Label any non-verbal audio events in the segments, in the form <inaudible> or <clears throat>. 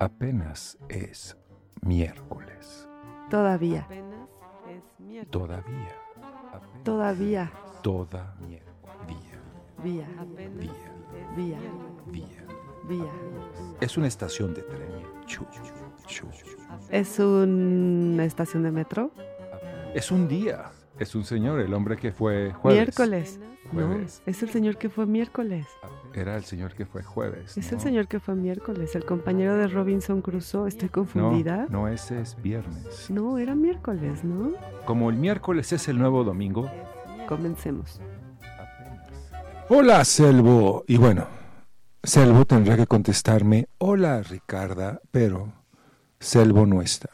Apenas es miércoles. Todavía. Apenas es miércoles. Todavía. Apenas Todavía. Toda miércoles. Día. Vía. Apenas Día. es Vía. Día. Vía. Es una estación de tren. Chu, chu. ¿Es una estación de metro? Es un día. Es un señor, el hombre que fue jueves. Miércoles. No, es el señor que fue miércoles. Era el señor que fue jueves. Es ¿no? el señor que fue miércoles, el compañero de Robinson Crusoe. ¿Estoy No, confundida? no, ese es viernes. No, era miércoles, ¿no? Como el miércoles es el nuevo domingo. Comencemos. Hola, Selvo. Y bueno, Selvo tendrá que contestarme, hola, Ricarda, pero Selvo no está.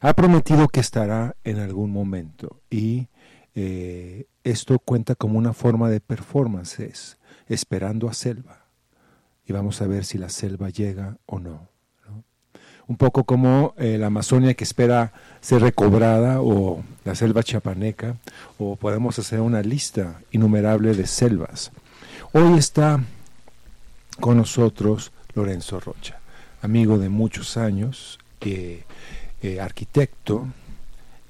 Ha prometido que estará en algún momento y eh, esto cuenta como una forma de performances, esperando a Selva. Y vamos a ver si la selva llega o no. Un poco como eh, la Amazonia que espera ser recobrada o la selva chapaneca, o podemos hacer una lista innumerable de selvas. Hoy está con nosotros Lorenzo Rocha, amigo de muchos años, eh, arquitecto,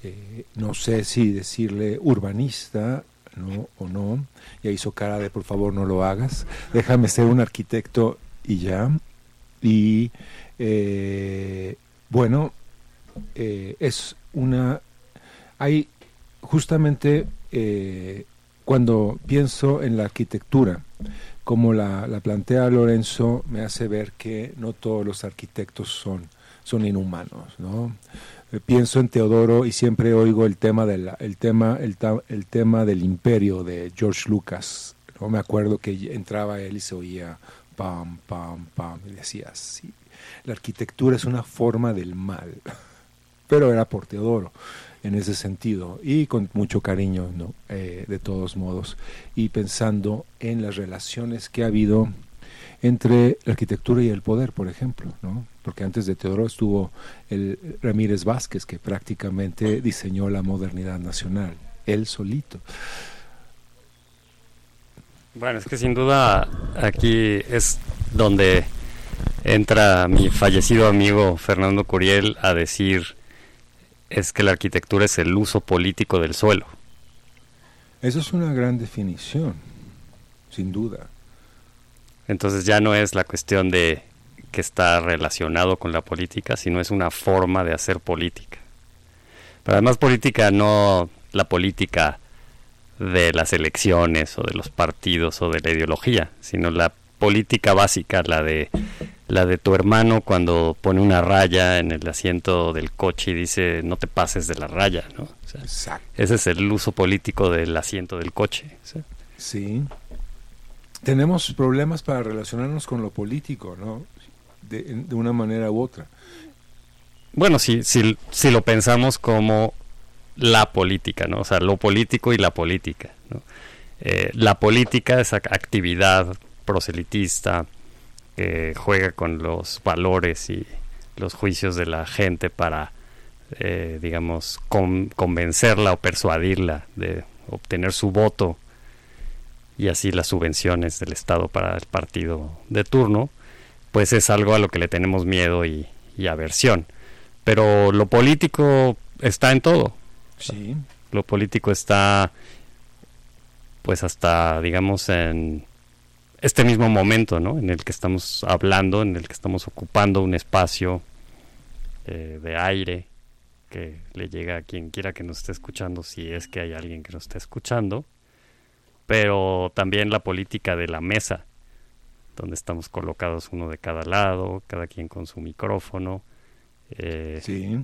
eh, no sé si decirle urbanista no o no, ya hizo cara de por favor no lo hagas, déjame ser un arquitecto y ya, y eh, bueno, eh, es una, hay justamente cuando pienso en la arquitectura, como la, la plantea Lorenzo, me hace ver que no todos los arquitectos son, son inhumanos, ¿no? Eh, Pienso en Teodoro y siempre oigo el tema, de la- el tema, el, el tema del imperio de George Lucas. ¿no? Me acuerdo que entraba él y se oía pam, pam, pam, y decía, sí, la arquitectura es una forma del mal. <laughs> Pero era por Teodoro en ese sentido y con mucho cariño, ¿no? Eh, de todos modos, y pensando en las relaciones que ha habido entre la arquitectura y el poder, por ejemplo, ¿no? Porque antes de Teodoro estuvo el Ramírez Vázquez, que prácticamente diseñó la modernidad nacional, él solito. Bueno, es que sin duda aquí es donde entra mi fallecido amigo Fernando Curiel a decir es que la arquitectura es el uso político del suelo. Eso es una gran definición, sin duda. Entonces ya no es la cuestión de que está relacionado con la política, sino es una forma de hacer política. Pero además política no la política de las elecciones o de los partidos o de la ideología, sino la política básica, la de la de tu hermano cuando pone una raya en el asiento del coche y dice no te pases de la raya, ¿no? O sea, ese es el uso político del asiento del coche. ¿sí? Sí. Tenemos problemas para relacionarnos con lo político, ¿no? De, una manera u otra. Bueno, si, si, si lo pensamos como la política, ¿no? O sea, lo político y la política. Eh, la política es ac- actividad proselitista que juega con los valores y los juicios de la gente para, eh, digamos, con- convencerla o persuadirla de obtener su voto y así las subvenciones del Estado para el partido de turno, pues es algo a lo que le tenemos miedo y, y aversión. Pero lo político está en todo. Sí. Lo político está, pues hasta, digamos, en este mismo momento, ¿no? En el que estamos hablando, en el que estamos ocupando un espacio eh, de aire que le llega a quien quiera que nos esté escuchando, si es que hay alguien que nos esté escuchando. Pero también la política de la mesa, donde estamos colocados uno de cada lado, cada quien con su micrófono. eh, Sí.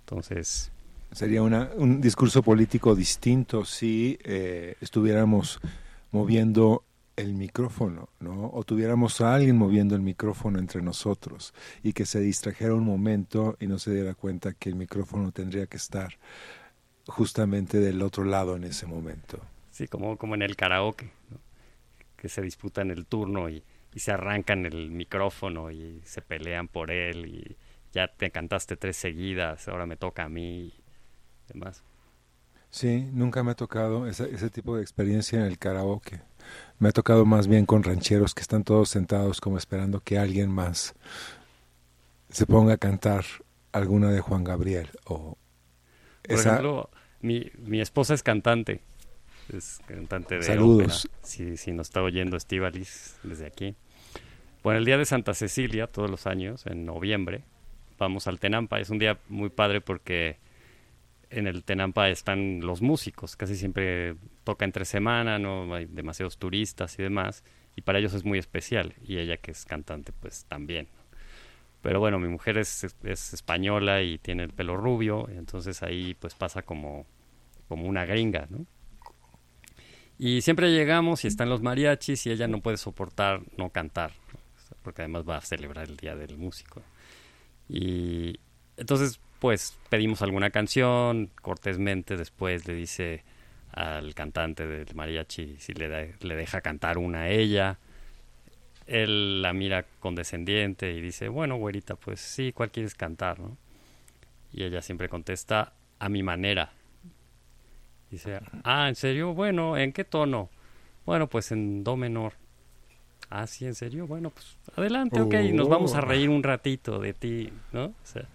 Entonces, Sería una, un discurso político distinto si eh, estuviéramos moviendo el micrófono, ¿no? O tuviéramos a alguien moviendo el micrófono entre nosotros y que se distrajera un momento y no se diera cuenta que el micrófono tendría que estar justamente del otro lado en ese momento. Sí, como, como en el karaoke, ¿no? que se disputan el turno y, y se arrancan el micrófono y se pelean por él y ya te cantaste tres seguidas, ahora me toca a mí y demás. Sí, nunca me ha tocado ese, ese tipo de experiencia en el karaoke. Me ha tocado más bien con rancheros que están todos sentados como esperando que alguien más se ponga a cantar alguna de Juan Gabriel o Por ejemplo, mi, mi esposa es cantante. Es cantante de Saludos. ópera. Si, si nos está oyendo Estivalis desde aquí. Bueno, el día de Santa Cecilia, todos los años, en noviembre, vamos al Tenampa. Es un día muy padre porque en el Tenampa están los músicos. Casi siempre toca entre semana, no hay demasiados turistas y demás. Y para ellos es muy especial. Y ella que es cantante, pues también. Pero bueno, mi mujer es, es española y tiene el pelo rubio. Entonces ahí pues pasa como, como una gringa, ¿no? Y siempre llegamos y están los mariachis y ella no puede soportar no cantar, porque además va a celebrar el Día del Músico. Y entonces, pues pedimos alguna canción, cortésmente después le dice al cantante del mariachi si le, da- le deja cantar una a ella. Él la mira condescendiente y dice, bueno, güerita, pues sí, ¿cuál quieres cantar? ¿no? Y ella siempre contesta, a mi manera. Dice, ah, ¿en serio? Bueno, ¿en qué tono? Bueno, pues en do menor. Ah, sí, ¿en serio? Bueno, pues adelante, ok, nos vamos a reír un ratito de ti, ¿no? O sea,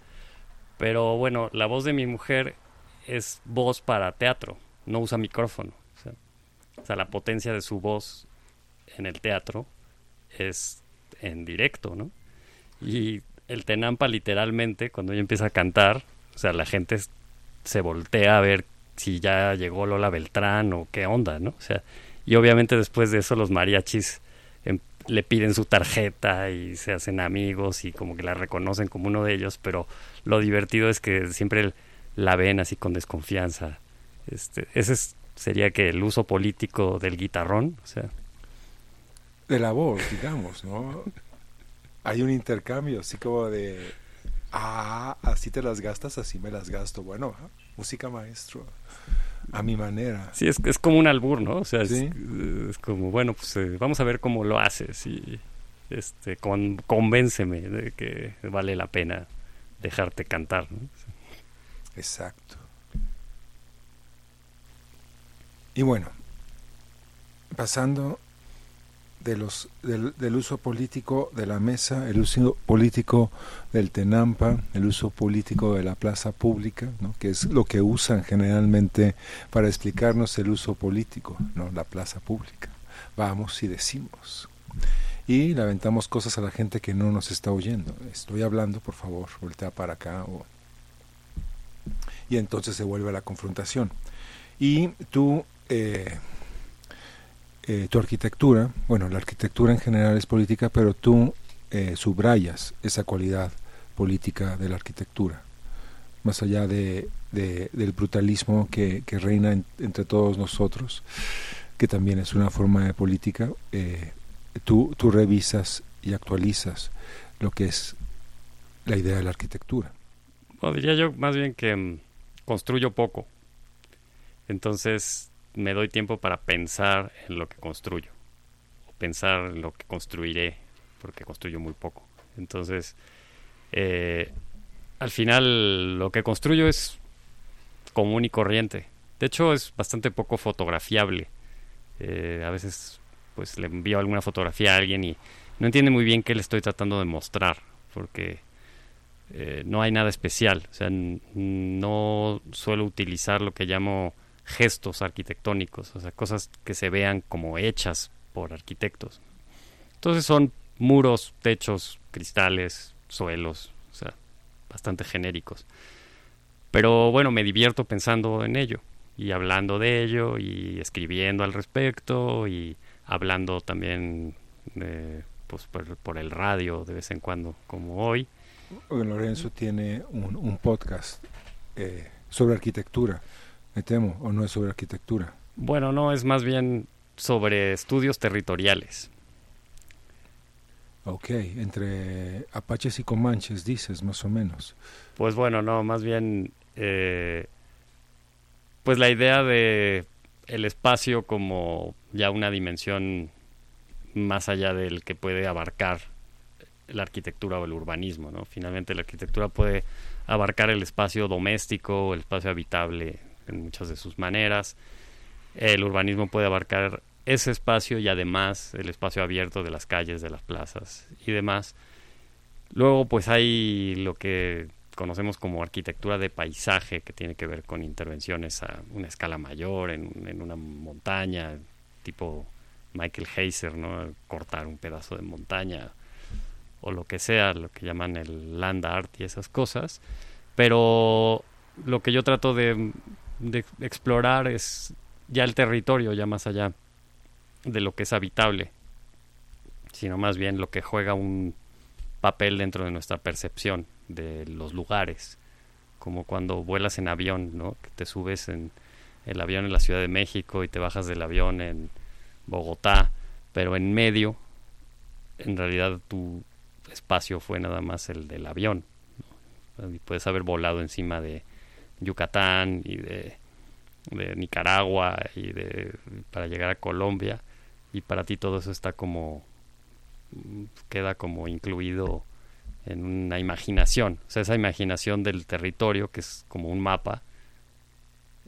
pero bueno, la voz de mi mujer es voz para teatro, no usa micrófono. O sea, la potencia de su voz en el teatro es en directo, ¿no? Y el Tenampa literalmente, cuando ella empieza a cantar, o sea, la gente se voltea a ver si ya llegó Lola Beltrán o qué onda, ¿no? O sea, y obviamente después de eso los mariachis em, le piden su tarjeta y se hacen amigos y como que la reconocen como uno de ellos, pero lo divertido es que siempre la ven así con desconfianza. Este, ese es- sería que el uso político del guitarrón, o sea, de la voz, digamos, ¿no? Hay un intercambio, así como de, ah, así te las gastas, así me las gasto. Bueno, música maestro, a mi manera. Sí, es, es como un albur, ¿no? O sea, es, Sí. es como, bueno, pues eh, vamos a ver cómo lo haces y este, con, convénceme de que vale la pena dejarte cantar, ¿no? Exacto. Y bueno, pasando de los, del, uso político de la mesa, el uso político del Tenampa, el uso político de la plaza pública, ¿no? que es lo que usan generalmente para explicarnos el uso político, ¿no? la plaza pública. Vamos y decimos. Y le aventamos cosas a la gente que no nos está oyendo. Estoy hablando, por favor, voltea para acá. O... Y entonces se vuelve la confrontación. Y tú eh, eh, tu arquitectura, bueno, la arquitectura en general es política, pero tú eh, subrayas esa cualidad política de la arquitectura, más allá de, de- del brutalismo que, que reina en- entre todos nosotros, que también es una forma de política, eh, tú, tú revisas y actualizas lo que es la idea de la arquitectura. No, diría yo más bien que mm, construyo poco. Entonces me doy tiempo para pensar en lo que construyo. Pensar en lo que construiré, porque construyo muy poco. Entonces, eh, al final lo que construyo es común y corriente. De hecho, es bastante poco fotografiable. Eh, a veces pues le envío alguna fotografía a alguien y no entiende muy bien qué le estoy tratando de mostrar, porque eh, no hay nada especial. O sea, no suelo utilizar lo que llamo gestos arquitectónicos, o sea, cosas que se vean como hechas por arquitectos. Entonces son muros, techos, cristales, suelos, o sea, bastante genéricos. Pero bueno, me divierto pensando en ello y hablando de ello y escribiendo al respecto y hablando también pues por, el radio de vez en cuando, como hoy. Lorenzo tiene un, un podcast eh, sobre arquitectura, me temo, o no es sobre arquitectura. Bueno, no, es más bien sobre estudios territoriales. Ok, entre apaches y comanches, dices, más o menos. Pues bueno, no, más bien, eh, pues la idea de el espacio como ya una dimensión más allá del que puede abarcar la arquitectura o el urbanismo, ¿no? Finalmente la arquitectura puede abarcar el espacio doméstico, el espacio habitable en muchas de sus maneras. El urbanismo puede abarcar ese espacio y además el espacio abierto de las calles, de las plazas y demás. Luego, pues hay lo que conocemos como arquitectura de paisaje, que tiene que ver con intervenciones a una escala mayor, en, en una montaña, tipo Michael Heiser, ¿no? Cortar un pedazo de montaña o lo que sea, lo que llaman el land art y esas cosas. Pero lo que yo trato de, de explorar es ya el territorio, ya más allá de lo que es habitable, sino más bien lo que juega un papel dentro de nuestra percepción de los lugares, como cuando vuelas en avión, ¿no? Que te subes en el avión en la Ciudad de México y te bajas del avión en Bogotá, pero en medio, en realidad tu espacio fue nada más el del avión. Y puedes haber volado encima de Yucatán y de, Nicaragua y de para llegar a Colombia y para ti todo eso está como queda como incluido en una imaginación, o sea, esa imaginación del territorio que es como un mapa.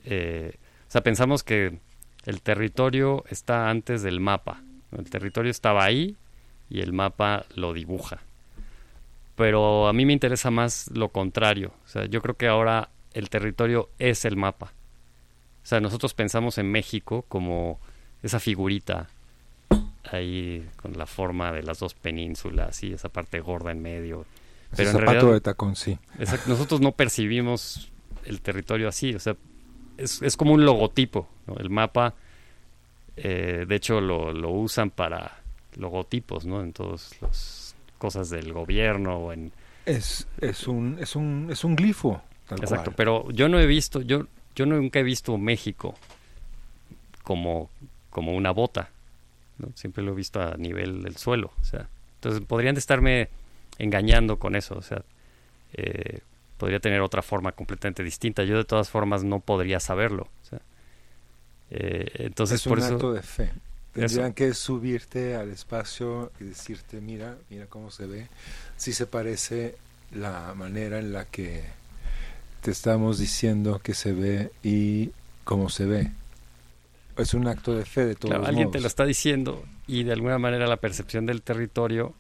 Eh, o sea, pensamos que el territorio está antes del mapa. El territorio estaba ahí y el mapa lo dibuja. Pero a mí me interesa más lo contrario. O sea, yo creo que ahora el territorio es el mapa. O sea, nosotros pensamos en México como esa figurita ahí con la forma de las dos penínsulas y esa parte gorda en medio. Pero en zapato de tacón, sí. nosotros no percibimos el territorio así, o sea, es, es como un logotipo. El mapa, eh, de hecho, lo, lo usan para logotipos, ¿no? En todas las cosas del gobierno o en... Es, es, un, es, un, es un glifo, Exacto, pero yo no he visto, yo, yo nunca he visto México como, como una bota. Siempre lo he visto a nivel del suelo. O sea, entonces podrían estarme engañando con eso. O sea, eh, podría tener otra forma completamente distinta. Yo de todas formas no podría saberlo. O sea, eh, entonces es un acto de fe. Tendrían que subirte al espacio y decirte, mira, mira cómo se ve. Si se parece la manera en la que te estamos diciendo que se ve y cómo se ve. Es un acto de fe de todos claro, Alguien te lo está diciendo y de alguna manera la percepción del territorio,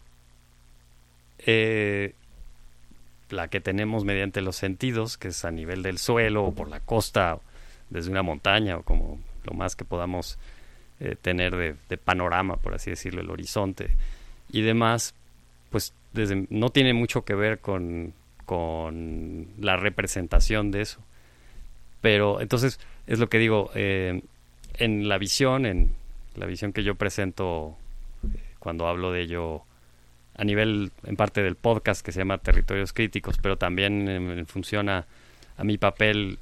eh, la que tenemos mediante los sentidos, que es a nivel del suelo o por la costa, desde una montaña o como lo más que podamos eh, tener de, panorama, por así decirlo, el horizonte y demás, pues desde, no tiene mucho que ver con, con la representación de eso. Pero entonces es lo que digo, eh, en la visión, en la visión que yo presento eh, cuando hablo de ello a nivel, en parte del podcast que se llama Territorios Críticos, pero también en, función a, mi papel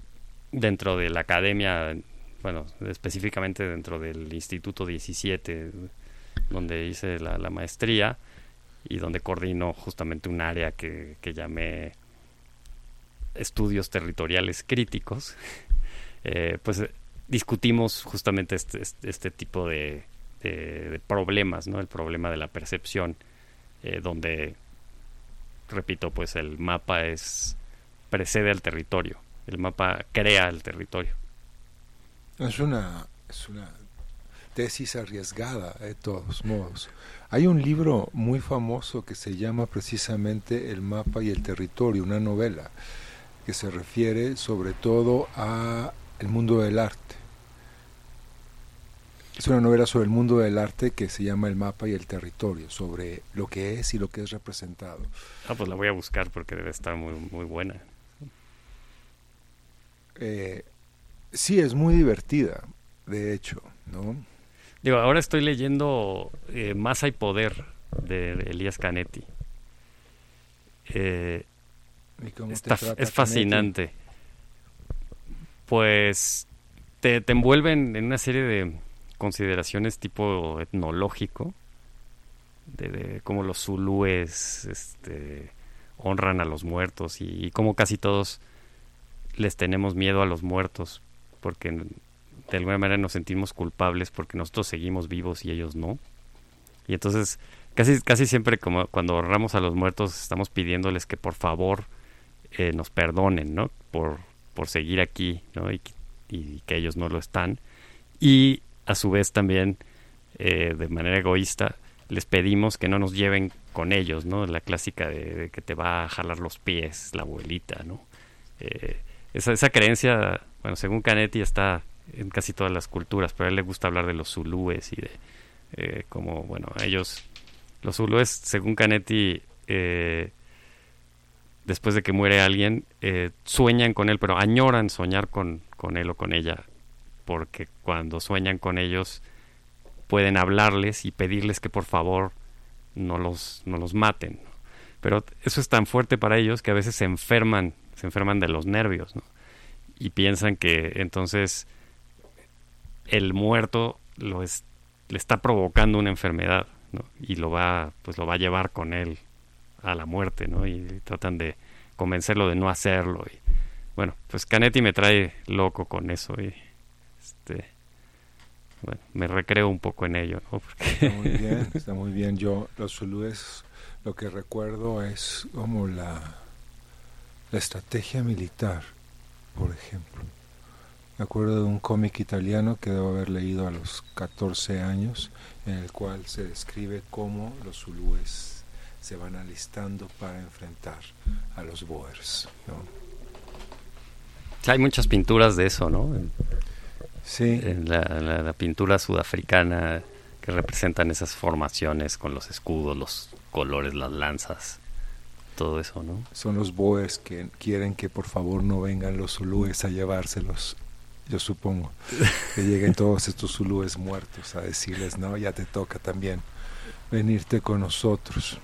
dentro de la academia, bueno, específicamente dentro del Instituto 17, donde hice la, maestría y donde coordino justamente un área que, que llamé estudios territoriales críticos, <laughs> eh, pues discutimos justamente este, este, este tipo de, problemas, ¿no? El problema de la percepción, eh, donde, repito, pues el mapa es precede al territorio, el mapa crea el territorio. Es una, es una tesis arriesgada, de todos modos. Hay un libro muy famoso que se llama precisamente El mapa y el territorio, una novela que se refiere sobre todo a el mundo del arte es una novela sobre el mundo del arte que se llama El mapa y el territorio, sobre lo que es y lo que es representado. Ah, pues la voy a buscar porque debe estar muy, muy buena. Eh, sí, es muy divertida, de hecho, ¿no? Digo, ahora estoy leyendo eh, Masa y Poder de Elías Canetti. Eh, es fascinante. Pues te, te envuelven en una serie de consideraciones tipo etnológico, de, cómo los zulúes este, honran a los muertos y, y cómo casi todos les tenemos miedo a los muertos, porque de alguna manera nos sentimos culpables porque nosotros seguimos vivos y ellos no. Y entonces casi, casi siempre como cuando honramos a los muertos estamos pidiéndoles que por favor eh, nos perdonen, ¿no? Por, por seguir aquí, ¿no? Y, que ellos no lo están. Y a su vez también, eh, de manera egoísta, les pedimos que no nos lleven con ellos, ¿no? La clásica de, que te va a jalar los pies la abuelita, ¿no? Eh, esa, esa creencia, bueno, según Canetti está en casi todas las culturas, pero a él le gusta hablar de los zulúes y de eh, como, bueno, ellos, los zulúes, según Canetti, eh, después de que muere alguien, eh, sueñan con él, pero añoran soñar con, con él o con ella, porque cuando sueñan con ellos pueden hablarles y pedirles que por favor no los, no los maten. Pero eso es tan fuerte para ellos que a veces se enferman, se enferman de los nervios, y piensan que entonces el muerto lo es, le está provocando una enfermedad y lo va pues lo va a llevar con él a la muerte no y tratan de convencerlo de no hacerlo y bueno pues Canetti me trae loco con eso y este bueno me recreo un poco en ello ¿no? <laughs> está muy bien está muy bien. Yo los zulúes lo que recuerdo es como la la estrategia militar por ejemplo me acuerdo de un cómic italiano que debo haber leído a los 14 años, en el cual se describe cómo los zulúes se van alistando para enfrentar a los boers. hay muchas pinturas de eso, ¿no? Sí. En la, pintura sudafricana que representan esas formaciones con los escudos, los colores, las lanzas, todo eso, ¿no? Son los boers que quieren que por favor no vengan los zulúes a llevárselos yo supongo, que lleguen todos estos zulúes muertos a decirles, no, ya te toca también venirte con nosotros.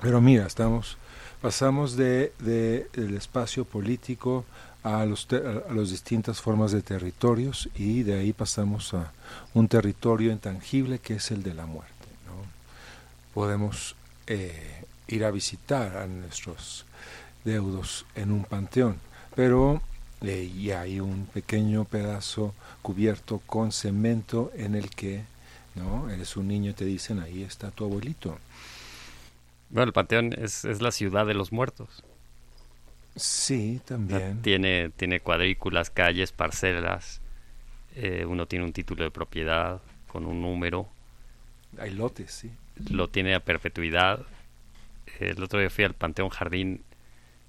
Pero mira, estamos, pasamos de, de el espacio político a los, a las distintas formas de territorios y de ahí pasamos a un territorio intangible que es el de la muerte. ¿no? Podemos eh, ir a visitar a nuestros deudos en un panteón, pero y hay un pequeño pedazo cubierto con cemento en el que, ¿no? Eres un niño y te dicen, ahí está tu abuelito. Bueno, el panteón es, es la ciudad de los muertos. Sí, también. Tiene, tiene cuadrículas, calles, parcelas. Eh, uno tiene un título de propiedad con un número. Hay lotes, sí. Lo tiene a perpetuidad. El otro día fui al Panteón Jardín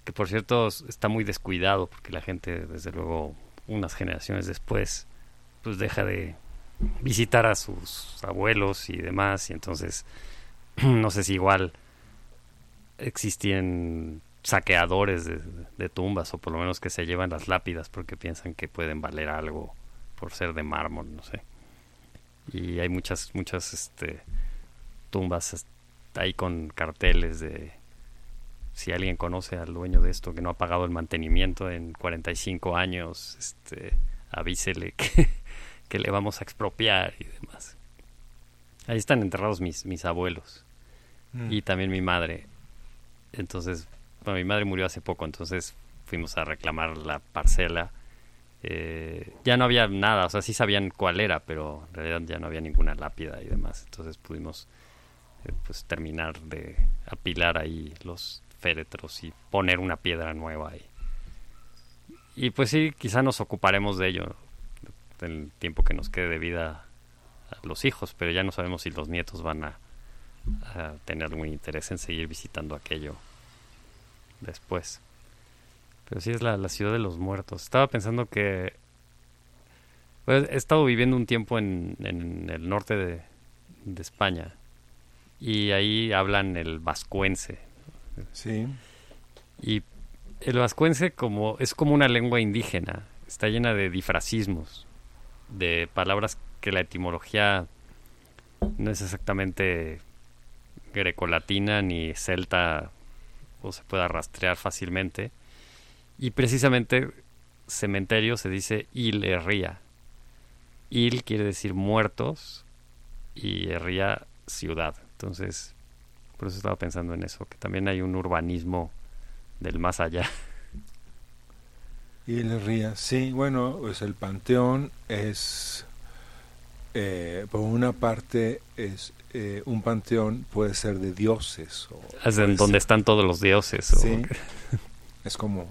que por cierto está muy descuidado porque la gente, desde luego, unas generaciones después, pues deja de visitar a sus abuelos y demás, y entonces <clears throat> no sé si igual existían saqueadores de, tumbas o por lo menos que se llevan las lápidas porque piensan que pueden valer algo por ser de mármol, no sé. Y hay muchas, muchas este, tumbas ahí con carteles de si alguien conoce al dueño de esto que no ha pagado el mantenimiento en 45 años, este, avísele <laughs> que, que le vamos a expropiar y demás. Ahí están enterrados mis, mis abuelos mm. y también mi madre. Entonces, bueno, mi madre murió hace poco, entonces fuimos a reclamar la parcela. Eh, ya no había nada, o sea, sí sabían cuál era, pero en realidad ya no había ninguna lápida y demás. Entonces pudimos eh, pues terminar de apilar ahí los féretros y poner una piedra nueva ahí. Y pues sí, quizá nos ocuparemos de ello el tiempo que nos quede de vida a los hijos, pero ya no sabemos si los nietos van a, tener algún interés en seguir visitando aquello después. Pero sí es la, la ciudad de los muertos. Estaba pensando que pues, he estado viviendo un tiempo en, en el norte de, de España y ahí hablan el vascuense, Sí. Y el vascuense como es como una lengua indígena, está llena de difracismos, de palabras que la etimología no es exactamente grecolatina ni celta o se pueda rastrear fácilmente. Y precisamente cementerio se dice il herría. Il quiere decir muertos y herría ciudad. Entonces, por eso estaba pensando en eso, que también hay un urbanismo del más allá. Y el ría, sí, bueno, pues el panteón es, eh, por una parte, es eh, un panteón puede ser de dioses. O es en donde están todos los dioses. Sí, <laughs> es como,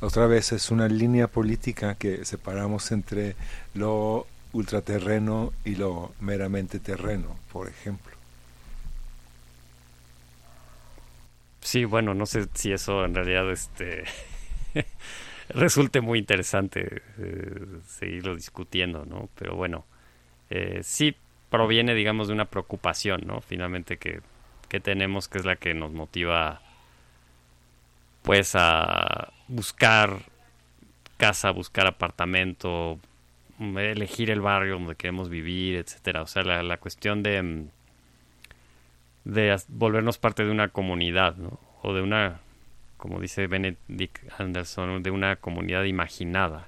otra vez es una línea política que separamos entre lo ultraterreno y lo meramente terreno, por ejemplo. Sí, bueno, no sé si eso en realidad este <laughs> resulte muy interesante eh, seguirlo discutiendo, ¿no? Pero bueno, eh, sí proviene, digamos, de una preocupación, ¿no? Finalmente que, que tenemos, que es la que nos motiva, pues, a buscar casa, buscar apartamento, elegir el barrio donde queremos vivir, etcétera. O sea, la, la cuestión de, de volvernos parte de una comunidad, ¿no? O de una como dice Benedict Anderson, de una comunidad imaginada.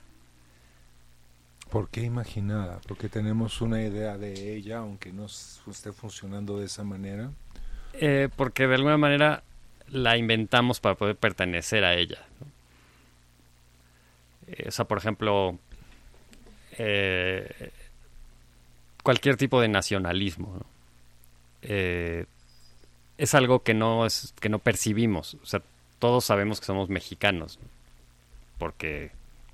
¿Por qué imaginada? Porque tenemos una idea de ella, aunque no esté funcionando de esa manera. Eh, porque de alguna manera la inventamos para poder pertenecer a ella. Eh, o sea, por ejemplo, eh, cualquier tipo de nacionalismo es algo que no es que no percibimos. O sea, todos sabemos que somos mexicanos, porque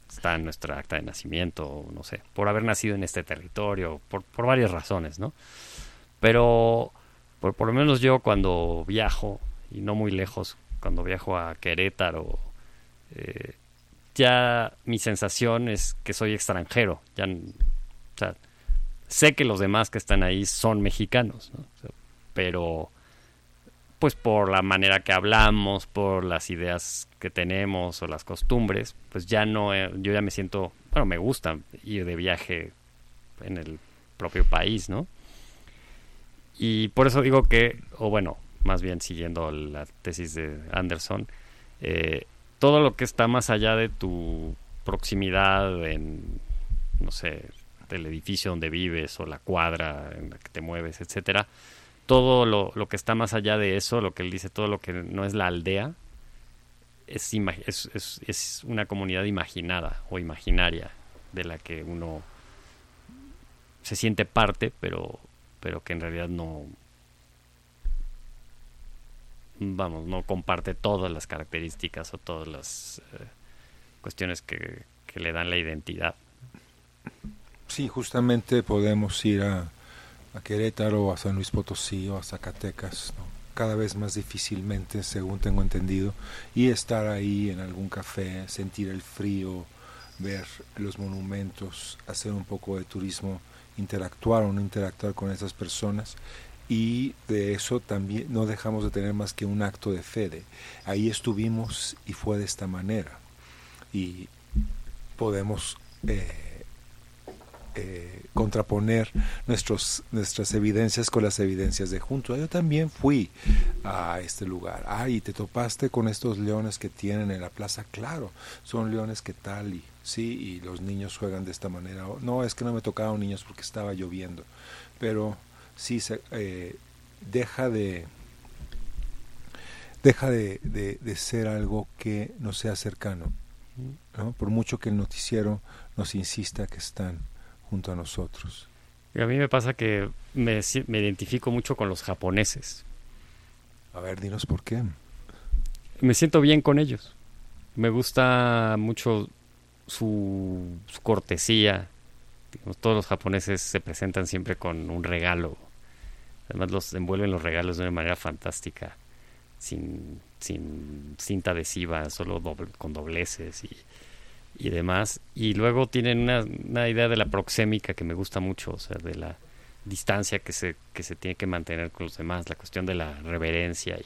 está en nuestra acta de nacimiento, no sé, por haber nacido en este territorio, por, por varias razones, ¿no? Pero por, por, lo menos yo cuando viajo, y no muy lejos, cuando viajo a Querétaro, eh, ya mi sensación es que soy extranjero, ya, o sea, sé que los demás que están ahí son mexicanos, ¿no? pero pues por la manera que hablamos, por las ideas que tenemos o las costumbres, pues ya no, eh, yo ya me siento, bueno, me gusta ir de viaje en el propio país, ¿no? Y por eso digo que, o bueno, más bien siguiendo la tesis de Anderson, eh, todo lo que está más allá de tu proximidad en, no sé, del edificio donde vives o la cuadra en la que te mueves, etcétera, todo lo, lo, que está más allá de eso, lo que él dice, todo lo que no es la aldea, es, es, una comunidad imaginada o imaginaria de la que uno se siente parte, pero, pero que en realidad no, vamos, no comparte todas las características o todas las eh, cuestiones que, que le dan la identidad. Sí, justamente podemos ir a a Querétaro, a San Luis Potosí o a Zacatecas, cada vez más difícilmente, según tengo entendido, y estar ahí en algún café, sentir el frío, ver los monumentos, hacer un poco de turismo, interactuar o no interactuar con esas personas y de eso también no dejamos de tener más que un acto de fe. De, ahí estuvimos y fue de esta manera y podemos eh, eh, contraponer nuestros, nuestras evidencias con las evidencias de juntos. Yo también fui a este lugar. Ah, y te topaste con estos leones que tienen en la plaza. Claro, son leones que tal y sí, y los niños juegan de esta manera. No, es que no me tocaron niños porque estaba lloviendo. Pero sí, se, eh, deja de deja de, ser algo que no sea cercano. ¿no? Por mucho que el noticiero nos insista que están junto a nosotros. a mí me pasa que me, me identifico mucho con los japoneses. A ver, dinos por qué. Me siento bien con ellos. Me gusta mucho su, cortesía. todos los japoneses se presentan siempre con un regalo. Además los envuelven los regalos de una manera fantástica, sin, sin cinta adhesiva, solo con dobleces y y demás. Y luego tienen una, una, idea de la proxémica que me gusta mucho, o sea, de la distancia que se, que se tiene que mantener con los demás, la cuestión de la reverencia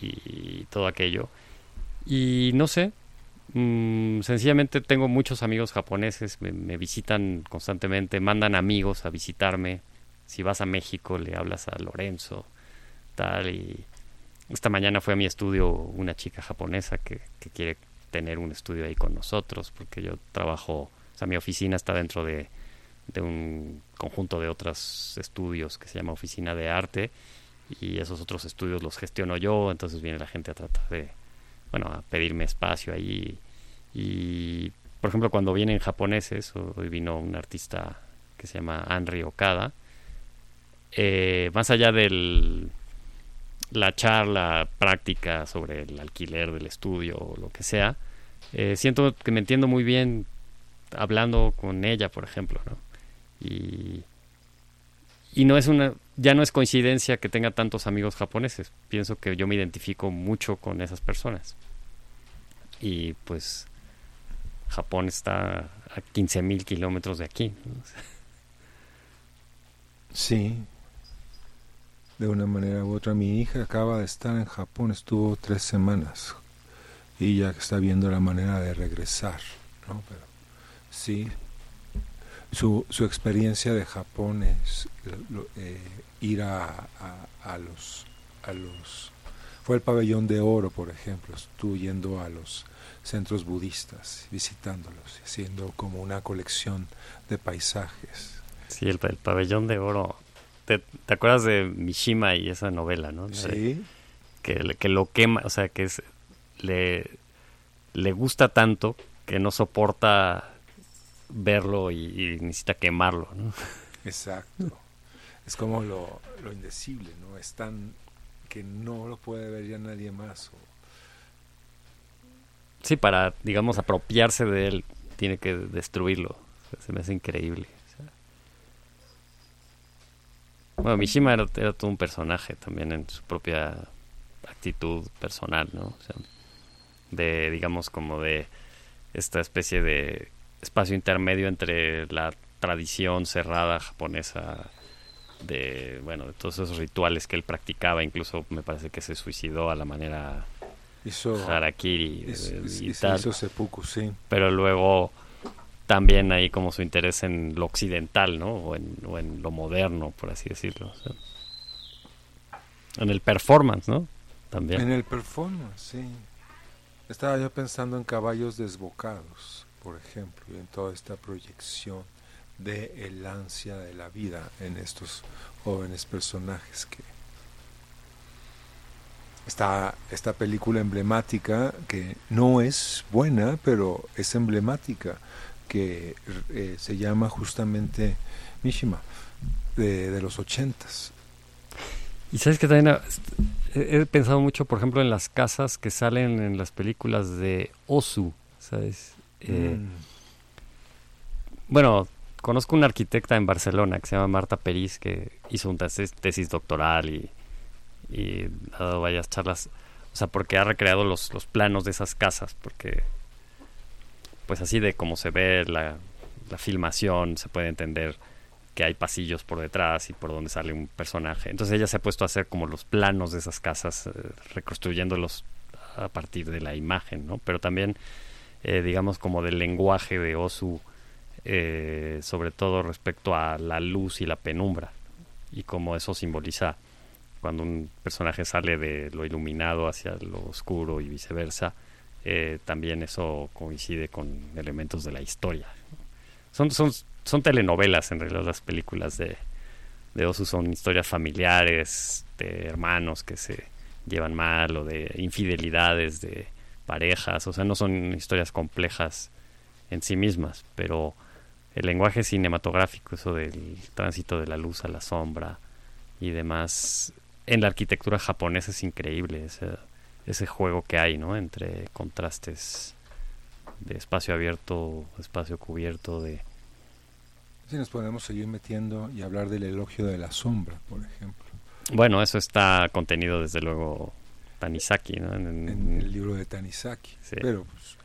y, y todo aquello. Y no sé, mmm, sencillamente tengo muchos amigos japoneses, me, me, visitan constantemente, mandan amigos a visitarme. Si vas a México le hablas a Lorenzo, tal, y esta mañana fue a mi estudio una chica japonesa que, que quiere tener un estudio ahí con nosotros, porque yo trabajo, o sea, mi oficina está dentro de, de un conjunto de otros estudios que se llama Oficina de Arte, y esos otros estudios los gestiono yo, entonces viene la gente a tratar de, bueno, a pedirme espacio ahí. Y, por ejemplo, cuando vienen japoneses, hoy vino un artista que se llama Henry Okada, eh, más allá del la charla práctica sobre el alquiler del estudio o lo que sea, eh, siento que me entiendo muy bien hablando con ella, por ejemplo, ¿no? Y, y no es una, ya no es coincidencia que tenga tantos amigos japoneses. Pienso que yo me identifico mucho con esas personas. Y pues Japón está a 15.000 kilómetros de aquí. <laughs> Sí, de una manera u otra. Mi hija acaba de estar en Japón, estuvo tres semanas y ya está viendo la manera de regresar, ¿no? Pero sí, su, su experiencia de Japón es eh, ir a, a, los a los fue el pabellón de oro, por ejemplo, estuvo yendo a los centros budistas, visitándolos, haciendo como una colección de paisajes. Sí, el, pabellón de oro. ¿Te, acuerdas de Mishima y esa novela, no? Sí. Que, que lo quema, o sea, que es, le, le gusta tanto que no soporta verlo y, necesita quemarlo, ¿no? Exacto. Es como lo, lo, indecible, ¿no? Es tan que no lo puede ver ya nadie más. Sí, para, digamos, apropiarse de él, tiene que destruirlo. se me hace increíble. Bueno, Mishima era, todo un personaje también en su propia actitud personal, ¿no? O sea, de, digamos, como de esta especie de espacio intermedio entre la tradición cerrada japonesa de, bueno, de todos esos rituales que él practicaba, incluso me parece que se suicidó a la manera hizo, harakiri y tal. Hizo seppuku, sí. Pero luego también hay como su interés en lo occidental, ¿no? O en, lo moderno, por así decirlo. en el performance, ¿no? También. En el performance, sí. Estaba yo pensando en caballos desbocados, por ejemplo, y en toda esta proyección de el ansia de la vida en estos jóvenes personajes que esta, esta película emblemática que no es buena pero es emblemática que eh, se llama justamente Mishima, de, los ochentas. Y sabes que también he, pensado mucho, por ejemplo, en las casas que salen en las películas de Osu, ¿sabes? Eh, mm. Bueno, conozco una arquitecta en Barcelona que se llama Marta Peris, que hizo una tesis, doctoral y, y, ha dado varias charlas, o sea, porque ha recreado los, los planos de esas casas, porque pues así de cómo se ve la, filmación, se puede entender que hay pasillos por detrás y por donde sale un personaje. Entonces ella se ha puesto a hacer como los planos de esas casas, eh, reconstruyéndolos a partir de la imagen, ¿no? Pero también, eh, digamos, como del lenguaje de Osu, eh, sobre todo respecto a la luz y la penumbra, y cómo eso simboliza cuando un personaje sale de lo iluminado hacia lo oscuro y viceversa, eh, también eso coincide con elementos de la historia. Son, son, son telenovelas en realidad las películas de, de Osu, son historias familiares, de hermanos que se llevan mal o de infidelidades de parejas, o sea, no son historias complejas en sí mismas, pero el lenguaje cinematográfico, eso del tránsito de la luz a la sombra y demás, en la arquitectura japonesa es increíble ese juego que hay, ¿no? Entre contrastes de espacio abierto, espacio cubierto, de... Si nos podemos seguir metiendo y hablar del elogio de la sombra, por ejemplo. Bueno, eso está contenido desde luego Tanizaki, ¿no? En, el libro de Tanizaki. Pero, pues,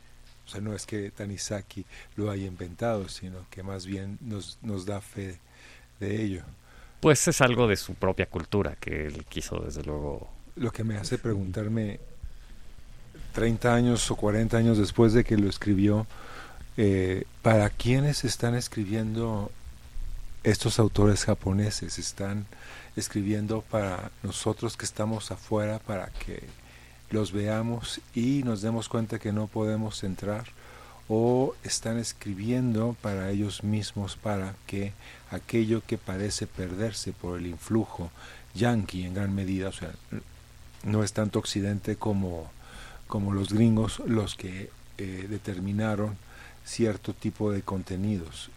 o sea, no es que Tanizaki lo haya inventado, sino que más bien nos, nos da fe de ello. Pues es algo de su propia cultura que él quiso, desde luego. Lo que me hace preguntarme 30 años o 40 años después de que lo escribió, eh, ¿para quiénes están escribiendo estos autores japoneses? ¿Están escribiendo para nosotros que estamos afuera, para que los veamos y nos demos cuenta que no podemos entrar? ¿O están escribiendo para ellos mismos, para que aquello que parece perderse por el influjo yanqui en gran medida, o sea, no es tanto occidente como como los gringos los que eh, determinaron cierto tipo de contenidos.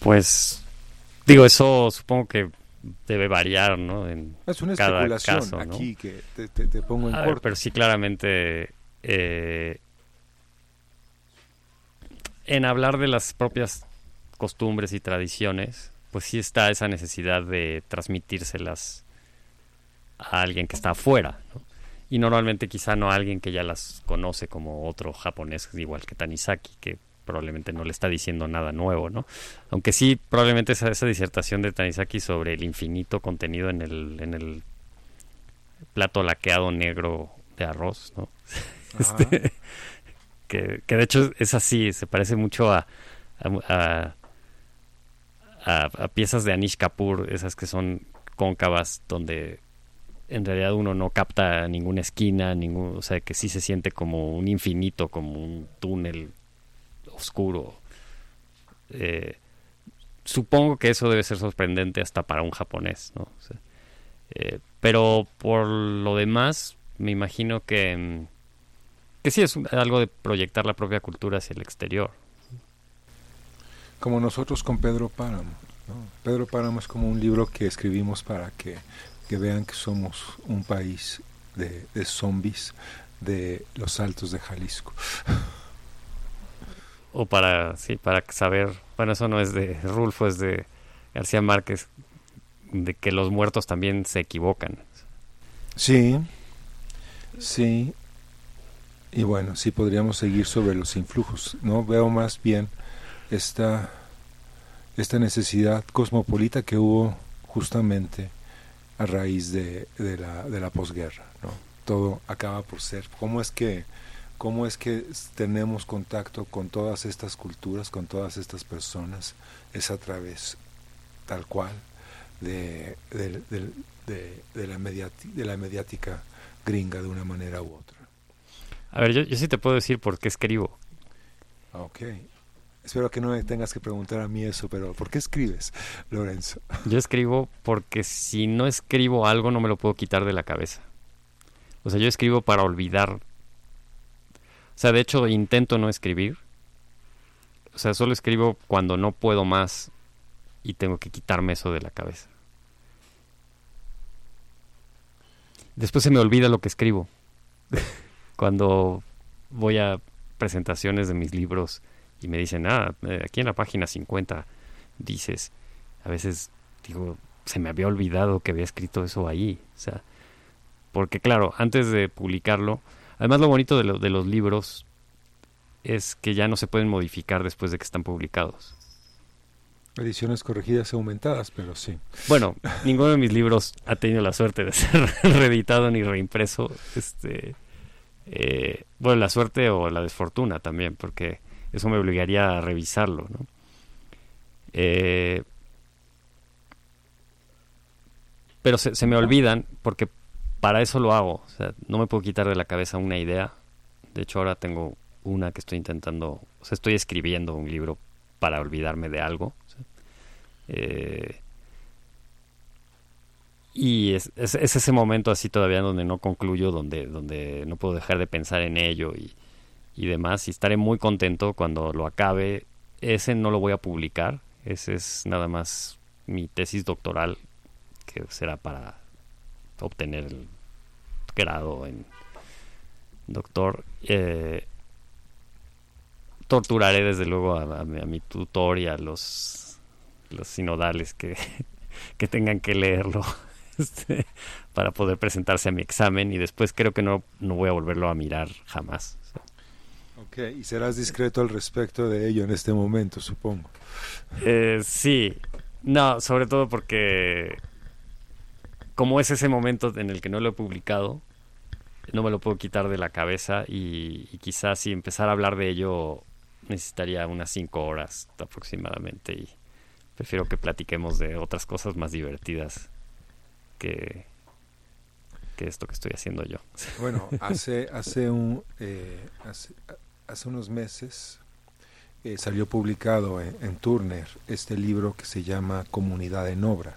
Pues digo, eso supongo que debe variar, ¿no? En es una cada especulación caso, aquí que te, pongo en corto. pero sí, claramente eh, en hablar de las propias costumbres y tradiciones, pues sí está esa necesidad de transmitírselas a alguien que está afuera, Y normalmente quizá no a alguien que ya las conoce como otro japonés igual que Tanizaki, que probablemente no le está diciendo nada nuevo, ¿no? Aunque sí, probablemente esa, esa disertación de Tanizaki sobre el infinito contenido en el, en el plato laqueado negro de arroz, ¿no? <laughs> Este, que, de hecho es así, se parece mucho a, a, a, piezas de Anish Kapoor, esas que son cóncavas, donde en realidad uno no capta ninguna esquina, ningún, o sea, que sí se siente como un infinito, como un túnel oscuro. Eh, supongo que eso debe ser sorprendente hasta para un japonés, ¿no? Eh, pero por lo demás, me imagino que, mm, que sí es algo de proyectar la propia cultura hacia el exterior. Como nosotros con Pedro Páramo. Pedro Páramo es como un libro que escribimos para que, vean que somos un país de, de zombies de los altos de Jalisco. o para sí para saber bueno eso no es de Rulfo es de García Márquez de que los muertos también se equivocan. Sí sí. Y bueno sí podríamos seguir sobre los influjos no veo más bien esta esta necesidad cosmopolita que hubo justamente a raíz de, de la de la posguerra no todo acaba por ser cómo es que cómo es que tenemos contacto con todas estas culturas, con todas estas personas, es a través tal cual de, la, de la mediática gringa de una manera u otra. A ver, yo, yo sí te puedo decir por qué escribo. Ok. Espero que no me tengas que preguntar a mí eso, pero ¿por qué escribes, Lorenzo? Yo escribo porque si no escribo algo no me lo puedo quitar de la cabeza. O sea, yo escribo para olvidar o sea, de hecho intento no escribir. O sea, solo escribo cuando no puedo más y tengo que quitarme eso de la cabeza. Después se me olvida lo que escribo. <laughs> cuando voy a presentaciones de mis libros y me dicen, ah, eh, aquí en la página 50 dices, a veces digo, se me había olvidado que había escrito eso ahí. O sea, porque claro, antes de publicarlo, Además, lo bonito de, de los libros es que ya no se pueden modificar después de que están publicados. Ediciones corregidas aumentadas, pero sí. Bueno, <laughs> ninguno de mis libros ha tenido la suerte de ser <laughs> reeditado ni reimpreso. Este, eh, bueno, la suerte o la desfortuna también, porque eso me obligaría a revisarlo, ¿no? Eh, pero se, me olvidan porque para eso lo hago. O sea, no me puedo quitar de la cabeza una idea. De hecho, ahora tengo una que estoy intentando, o sea, estoy escribiendo un libro para olvidarme de algo. Eh, y es, es, ese momento así todavía donde no concluyo, donde, donde no puedo dejar de pensar en ello y, y demás. Y estaré muy contento cuando lo acabe. Ese no lo voy a publicar. Ese es nada más mi tesis doctoral que será para obtener el grado en doctor. Eh, torturaré desde luego a, mi tutor y a los, los sinodales que, <laughs> que tengan que leerlo <laughs> este, para poder presentarse a mi examen y después creo que no, no voy a volverlo a mirar jamás. Y serás discreto al respecto de ello en este momento, supongo. Eh, sí, no, sobre todo porque como es ese momento en el que no lo he publicado, no me lo puedo quitar de la cabeza y, quizás si empezar a hablar de ello necesitaría unas cinco horas aproximadamente y prefiero que platiquemos de otras cosas más divertidas que, que esto que estoy haciendo yo. Bueno, hace, hace, un, eh, hace, unos meses eh, salió publicado en, Turner este libro que se llama Comunidad en Obra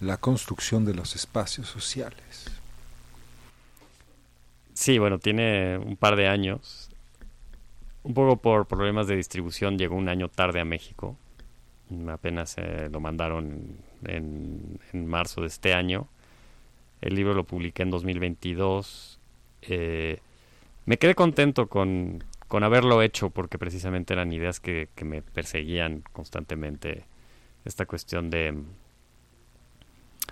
la construcción de los espacios sociales. Sí, bueno, tiene un par de años. Un poco por problemas de distribución llegó un año tarde a México. Apenas eh, lo mandaron en, en, marzo de este año. El libro lo publiqué en 2022. Eh, me quedé contento con, con, haberlo hecho porque precisamente eran ideas que, me perseguían constantemente esta cuestión de...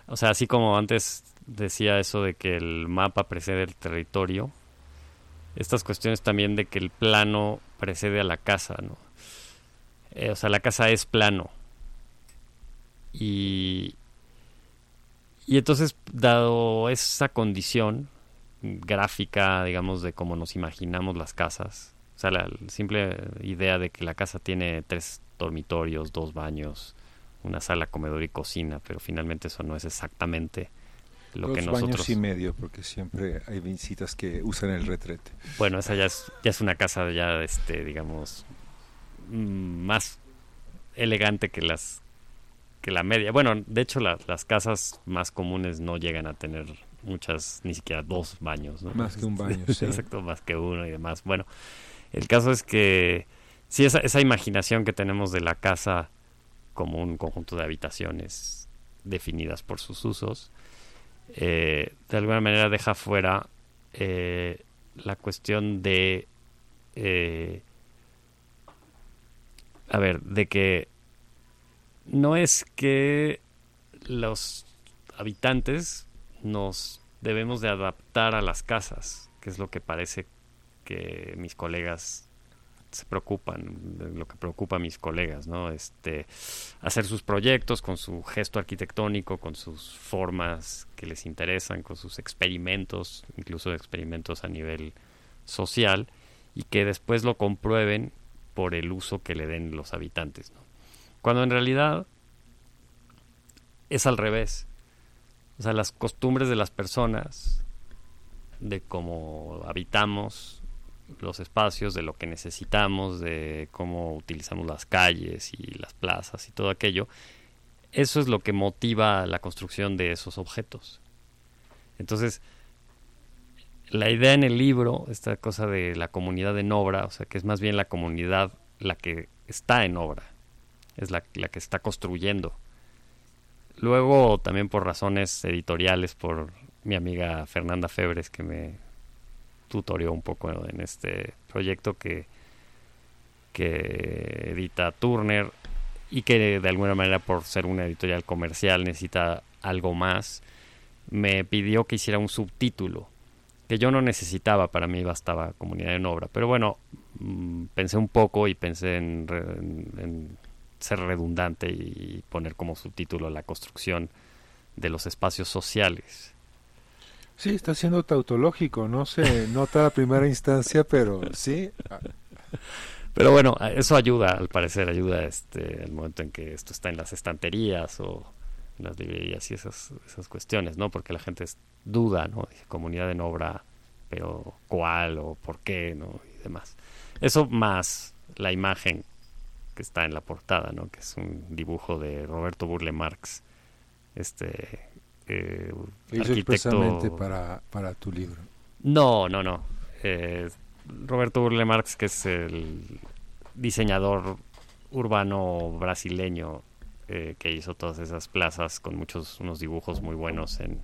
O sea, así como antes decía eso de que el mapa precede el territorio, estas cuestiones también de que el plano precede a la casa, ¿no? Eh, o sea, la casa es plano. Y, y entonces, dado esa condición gráfica, digamos, de cómo nos imaginamos las casas, o sea, la simple idea de que la casa tiene tres dormitorios, dos baños, una sala, comedor y cocina, pero finalmente eso no es exactamente lo que nosotros... baños y medio, porque siempre hay visitas que usan el retrete. Bueno, esa ya es, ya es una casa ya, este, digamos, más elegante que las que la media. Bueno, de hecho las casas más comunes no llegan a tener muchas, ni siquiera dos baños. ¿no? Más que un baño, <laughs> sí. Exacto, más que uno y demás. Bueno, el caso es que sí, esa, esa imaginación que tenemos de la casa como un conjunto de habitaciones definidas por sus usos, eh, de alguna manera deja fuera eh, la cuestión de, eh, a ver, de que no es que los habitantes nos debemos de adaptar a las casas, que es lo que parece que mis colegas se preocupan, lo que preocupa a mis colegas, ¿no? Este, hacer sus proyectos con su gesto arquitectónico, con sus formas que les interesan, con sus experimentos, incluso experimentos a nivel social, y que después lo comprueben por el uso que le den los habitantes, ¿no? Cuando en realidad es al revés. O sea, las costumbres de las personas, de cómo habitamos, los espacios, de lo que necesitamos, de cómo utilizamos las calles y las plazas y todo aquello, eso es lo que motiva la construcción de esos objetos. Entonces, la idea en el libro, esta cosa de la comunidad en obra, o sea, que es más bien la comunidad la que está en obra, es la, la que está construyendo. Luego, también por razones editoriales, por mi amiga Fernanda Febres, que me tutorió un poco en este proyecto que, que edita Turner y que de alguna manera por ser una editorial comercial necesita algo más, me pidió que hiciera un subtítulo que yo no necesitaba, para mí bastaba comunidad en obra. Pero bueno, mm, pensé un poco y pensé en, ser redundante y poner como subtítulo la construcción de los espacios sociales. Sí, está siendo tautológico, no se nota a primera instancia, pero sí. Pero bueno, eso ayuda, al parecer, ayuda este el momento en que esto está en las estanterías o en las librerías y esas, esas cuestiones, ¿no? Porque la gente duda, ¿no? Dice, comunidad en obra, pero ¿cuál o por qué, ¿no? Y demás. Eso más la imagen que está en la portada, ¿no? Que es un dibujo de Roberto Burle Marx, este eh, expresamente para, para tu libro. No, no, no. Eh, Roberto Burle Marx, que es el diseñador urbano brasileño eh, que hizo todas esas plazas con muchos unos dibujos muy buenos en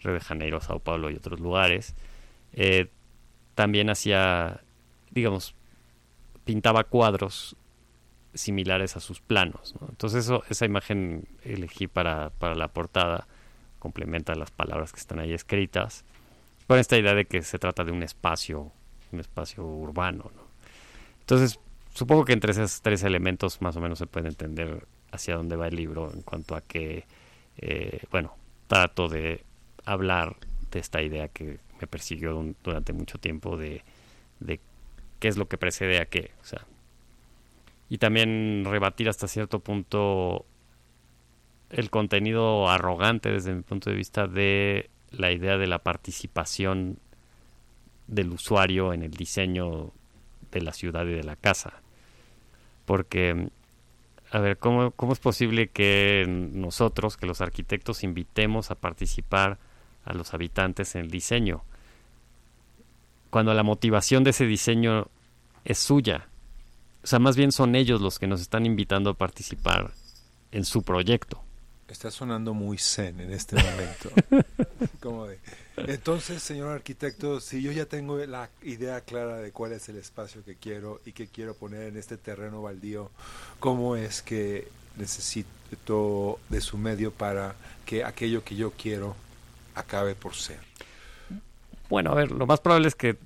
Río de Janeiro, Sao Paulo y otros lugares. Eh, también hacía, digamos, pintaba cuadros similares a sus planos. Entonces eso, esa imagen elegí para, para la portada complementa las palabras que están ahí escritas, con esta idea de que se trata de un espacio, un espacio urbano. Entonces, supongo que entre esos tres elementos más o menos se puede entender hacia dónde va el libro en cuanto a que, eh, bueno, trato de hablar de esta idea que me persiguió durante mucho tiempo de, qué es lo que precede a qué. Y también rebatir hasta cierto punto el contenido arrogante desde mi punto de vista de la idea de la participación del usuario en el diseño de la ciudad y de la casa. Porque, a ver, ¿cómo, cómo es posible que nosotros, que los arquitectos, invitemos a participar a los habitantes en el diseño? Cuando la motivación de ese diseño es suya. O sea, más bien son ellos los que nos están invitando a participar en su proyecto. Está sonando muy zen en este momento. <laughs> entonces, señor arquitecto, si yo ya tengo la idea clara de cuál es el espacio que quiero y que quiero poner en este terreno baldío, ¿cómo es que necesito, de de su medio para que aquello que yo quiero acabe por ser. Bueno, a ver, lo más probable es que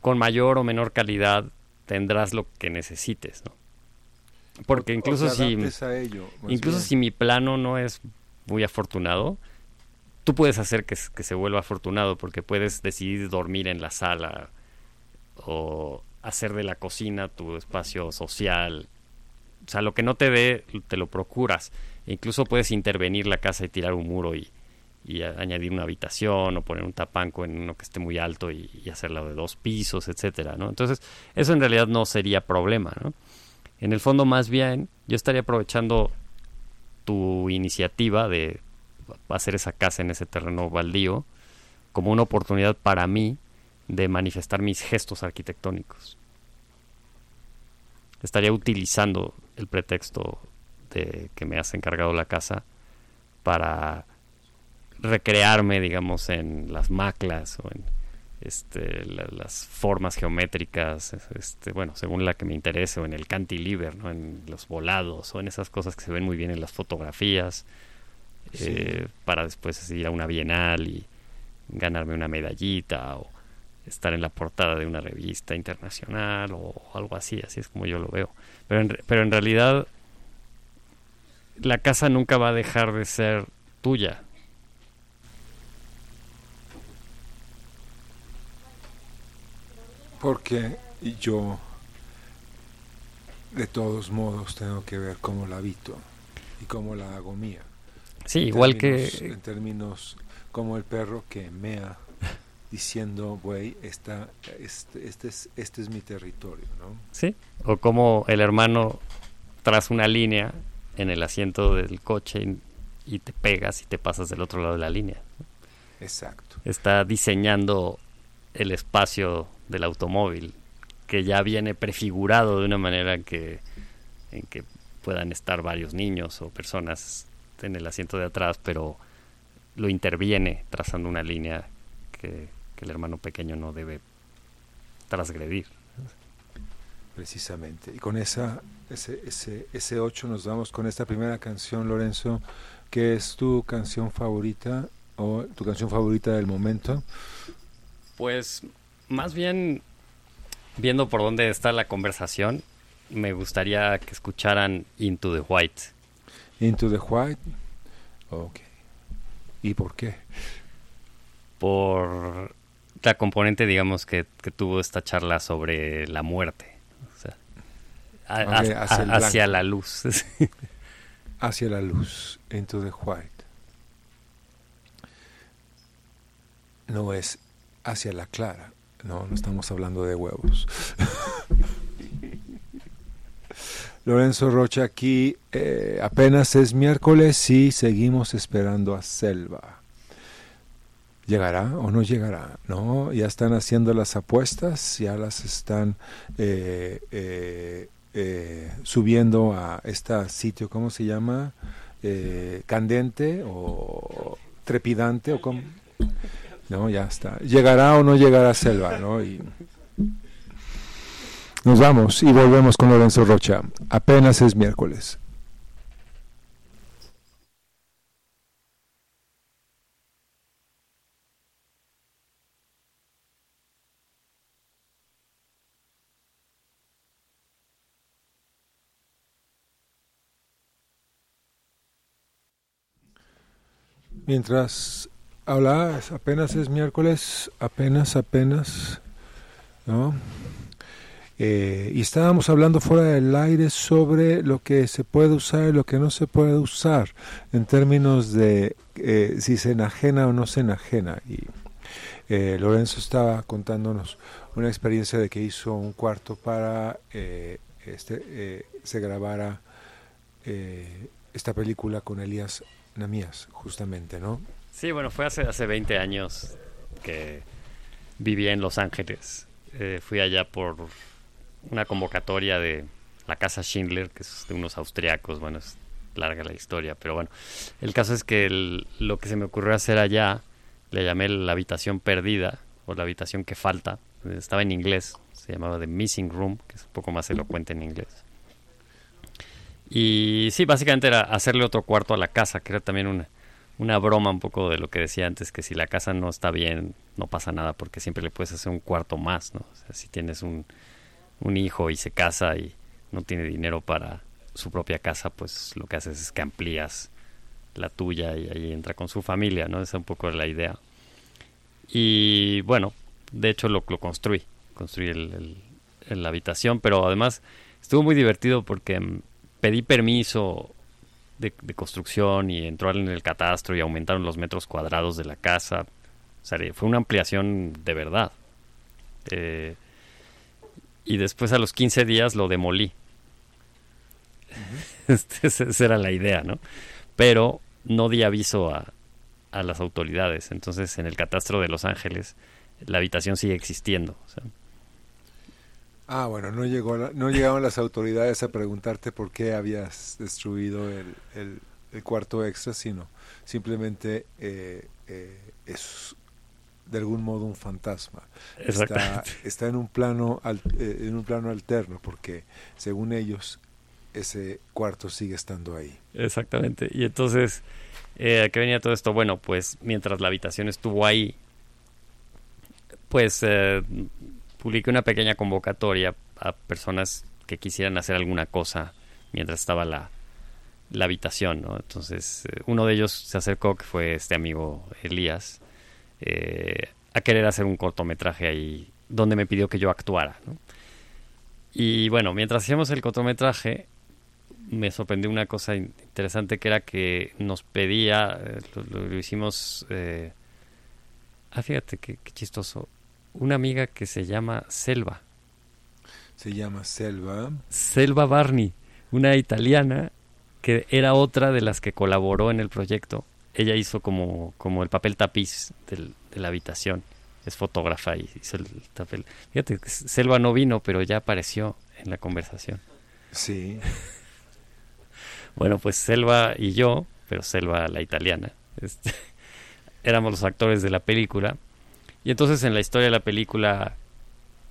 con mayor o menor calidad tendrás lo que necesites, ¿no? Porque incluso si incluso si mi plano no es muy afortunado, tú puedes hacer que, que, se vuelva afortunado porque puedes decidir dormir en la sala o hacer de la cocina tu espacio social. O sea, lo que no te dé, te lo procuras. E incluso puedes intervenir la casa y tirar un muro y, y añadir una habitación o poner un tapanco en uno que esté muy alto y, hacerlo de dos pisos, etcétera, ¿no? Entonces, eso en realidad no sería problema, ¿no? En el fondo, más bien, yo estaría aprovechando tu iniciativa de hacer esa casa en ese terreno baldío como una oportunidad para mí de manifestar mis gestos arquitectónicos. Estaría utilizando el pretexto de que me has encargado la casa para recrearme, digamos, en las maclas o en este, las formas geométricas, este, bueno, según la que me interese, o en el cantilever, ¿no? en los volados, o en esas cosas que se ven muy bien en las fotografías, eh, para después ir a una bienal y ganarme una medallita, o estar en la portada de una revista internacional, o algo así, así es como yo lo veo. Pero en, pero en realidad, la casa nunca va a dejar de ser tuya, Porque yo, de todos modos, tengo que ver cómo la habito y cómo la hago mía. Sí, igual que... En términos como el perro que mea <laughs> diciendo, güey, esta, este, este, es, este es mi territorio, ¿no? Sí, o como el hermano tras una línea en el asiento del coche y, y, te pegas y te pasas del otro lado de la línea. Exacto. Está diseñando el espacio del automóvil, que ya viene prefigurado de una manera que, en que puedan estar varios niños o personas en el asiento de atrás, pero lo interviene trazando una línea que, el hermano pequeño no debe transgredir. Precisamente. Y con esa, ese, ese, ese 8 nos vamos con esta primera canción, Lorenzo, que es tu canción favorita o tu canción favorita del momento. Pues más bien, viendo por dónde está la conversación, me gustaría que escucharan Into the White. Into the White. Ok. ¿Y por qué? Por la componente, digamos, que, tuvo esta charla sobre la muerte. O sea, hacia, la luz. <laughs> hacia la luz. Into the White. No es hacia la clara. No, no estamos hablando de huevos. <laughs> Lorenzo Rocha aquí, eh, apenas es miércoles y seguimos esperando a Selva. ¿Llegará o no llegará? No, ya están haciendo las apuestas, ya las están eh, eh, subiendo a este sitio, ¿cómo se llama? candente o trepidante o cómo no, ya está. ¿Llegará o no llegará Selva? ¿no? Y nos vamos y volvemos con Lorenzo Rocha. Apenas es miércoles. Mientras Hola, apenas es miércoles, apenas, apenas, ¿no? Eh, y estábamos hablando fuera del aire sobre lo que se puede usar y lo que no se puede usar en términos de eh, si se enajena o no se enajena. Y eh, Lorenzo estaba contándonos una experiencia de que hizo un cuarto para este, se grabara esta película con Elías Namías, justamente, ¿no? Sí, bueno, fue hace, hace 20 años que vivía en Los Ángeles. Eh, fui allá por una convocatoria de la casa Schindler, que es de unos austriacos, bueno, es larga la historia, pero bueno, el caso es que lo que se me ocurrió hacer allá, le llamé la habitación perdida, o la habitación que falta, estaba en inglés, se llamaba The Missing Room, que es un poco más elocuente en inglés. Y sí, básicamente era hacerle otro cuarto a la casa, que era también una, una broma un poco de lo que decía antes, que si la casa no está bien, no pasa nada, porque siempre le puedes hacer un cuarto más, ¿no? O sea, si tienes un, un hijo y se casa y no tiene dinero para su propia casa, pues lo que haces es que amplías la tuya y ahí entra con su familia, ¿no? Esa es un poco la idea. Y bueno, de hecho lo, construí, construí el, la habitación, pero además estuvo muy divertido porque mm, pedí permiso de, construcción y entró en el catastro y aumentaron los metros cuadrados de la casa. O sea, fue una ampliación de verdad. Eh, y después a los 15 días lo demolí. <laughs> Esa era la idea, ¿no? Pero no di aviso a, a, las autoridades. Entonces, en el catastro de Los Ángeles, la habitación sigue existiendo. Ah, bueno, no, llegó no llegaron las autoridades a preguntarte por qué habías destruido el, el, cuarto extra, sino simplemente eh, eh, es de algún modo un fantasma. Está, está en un plano eh, en un plano alterno porque según ellos ese cuarto sigue estando ahí. Exactamente. Y entonces, eh, ¿a qué venía todo esto? Bueno, pues mientras la habitación estuvo ahí, pues eh, publiqué una pequeña convocatoria a personas que quisieran hacer alguna cosa mientras estaba la, la habitación, ¿no? Entonces, eh, uno de ellos se acercó, que fue este amigo Elías, eh, a querer hacer un cortometraje ahí donde me pidió que yo actuara. Y bueno, mientras hacíamos el cortometraje, me sorprendió una cosa interesante que era que nos pedía, eh, lo, hicimos, ah, fíjate qué, chistoso, una amiga que se llama Selva. Se llama Selva. Selva Barney, una italiana que era otra de las que colaboró en el proyecto. Ella hizo como, como el papel tapiz de la habitación. Es fotógrafa y hizo el papel. Fíjate, Selva no vino, pero ya apareció en la conversación. Sí. <laughs> Bueno, pues Selva y yo, pero Selva la italiana, este, <laughs> éramos los actores de la película. Y entonces en la historia de la película,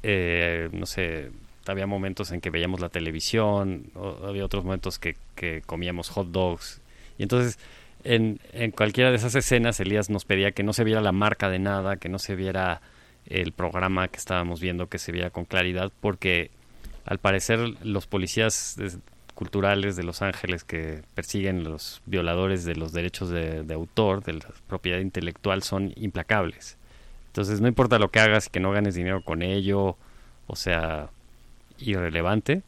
eh, no sé, había momentos en que veíamos la televisión, había otros momentos que, que comíamos hot dogs. Y entonces en, en cualquiera de esas escenas Elías nos pedía que no se viera la marca de nada, que no se viera el programa que estábamos viendo, que se viera con claridad, porque al parecer los policías culturales de Los Ángeles que persiguen los violadores de los derechos de, autor, de la propiedad intelectual, son implacables. Entonces, no importa lo que hagas que no ganes dinero con ello, o sea, irrelevante.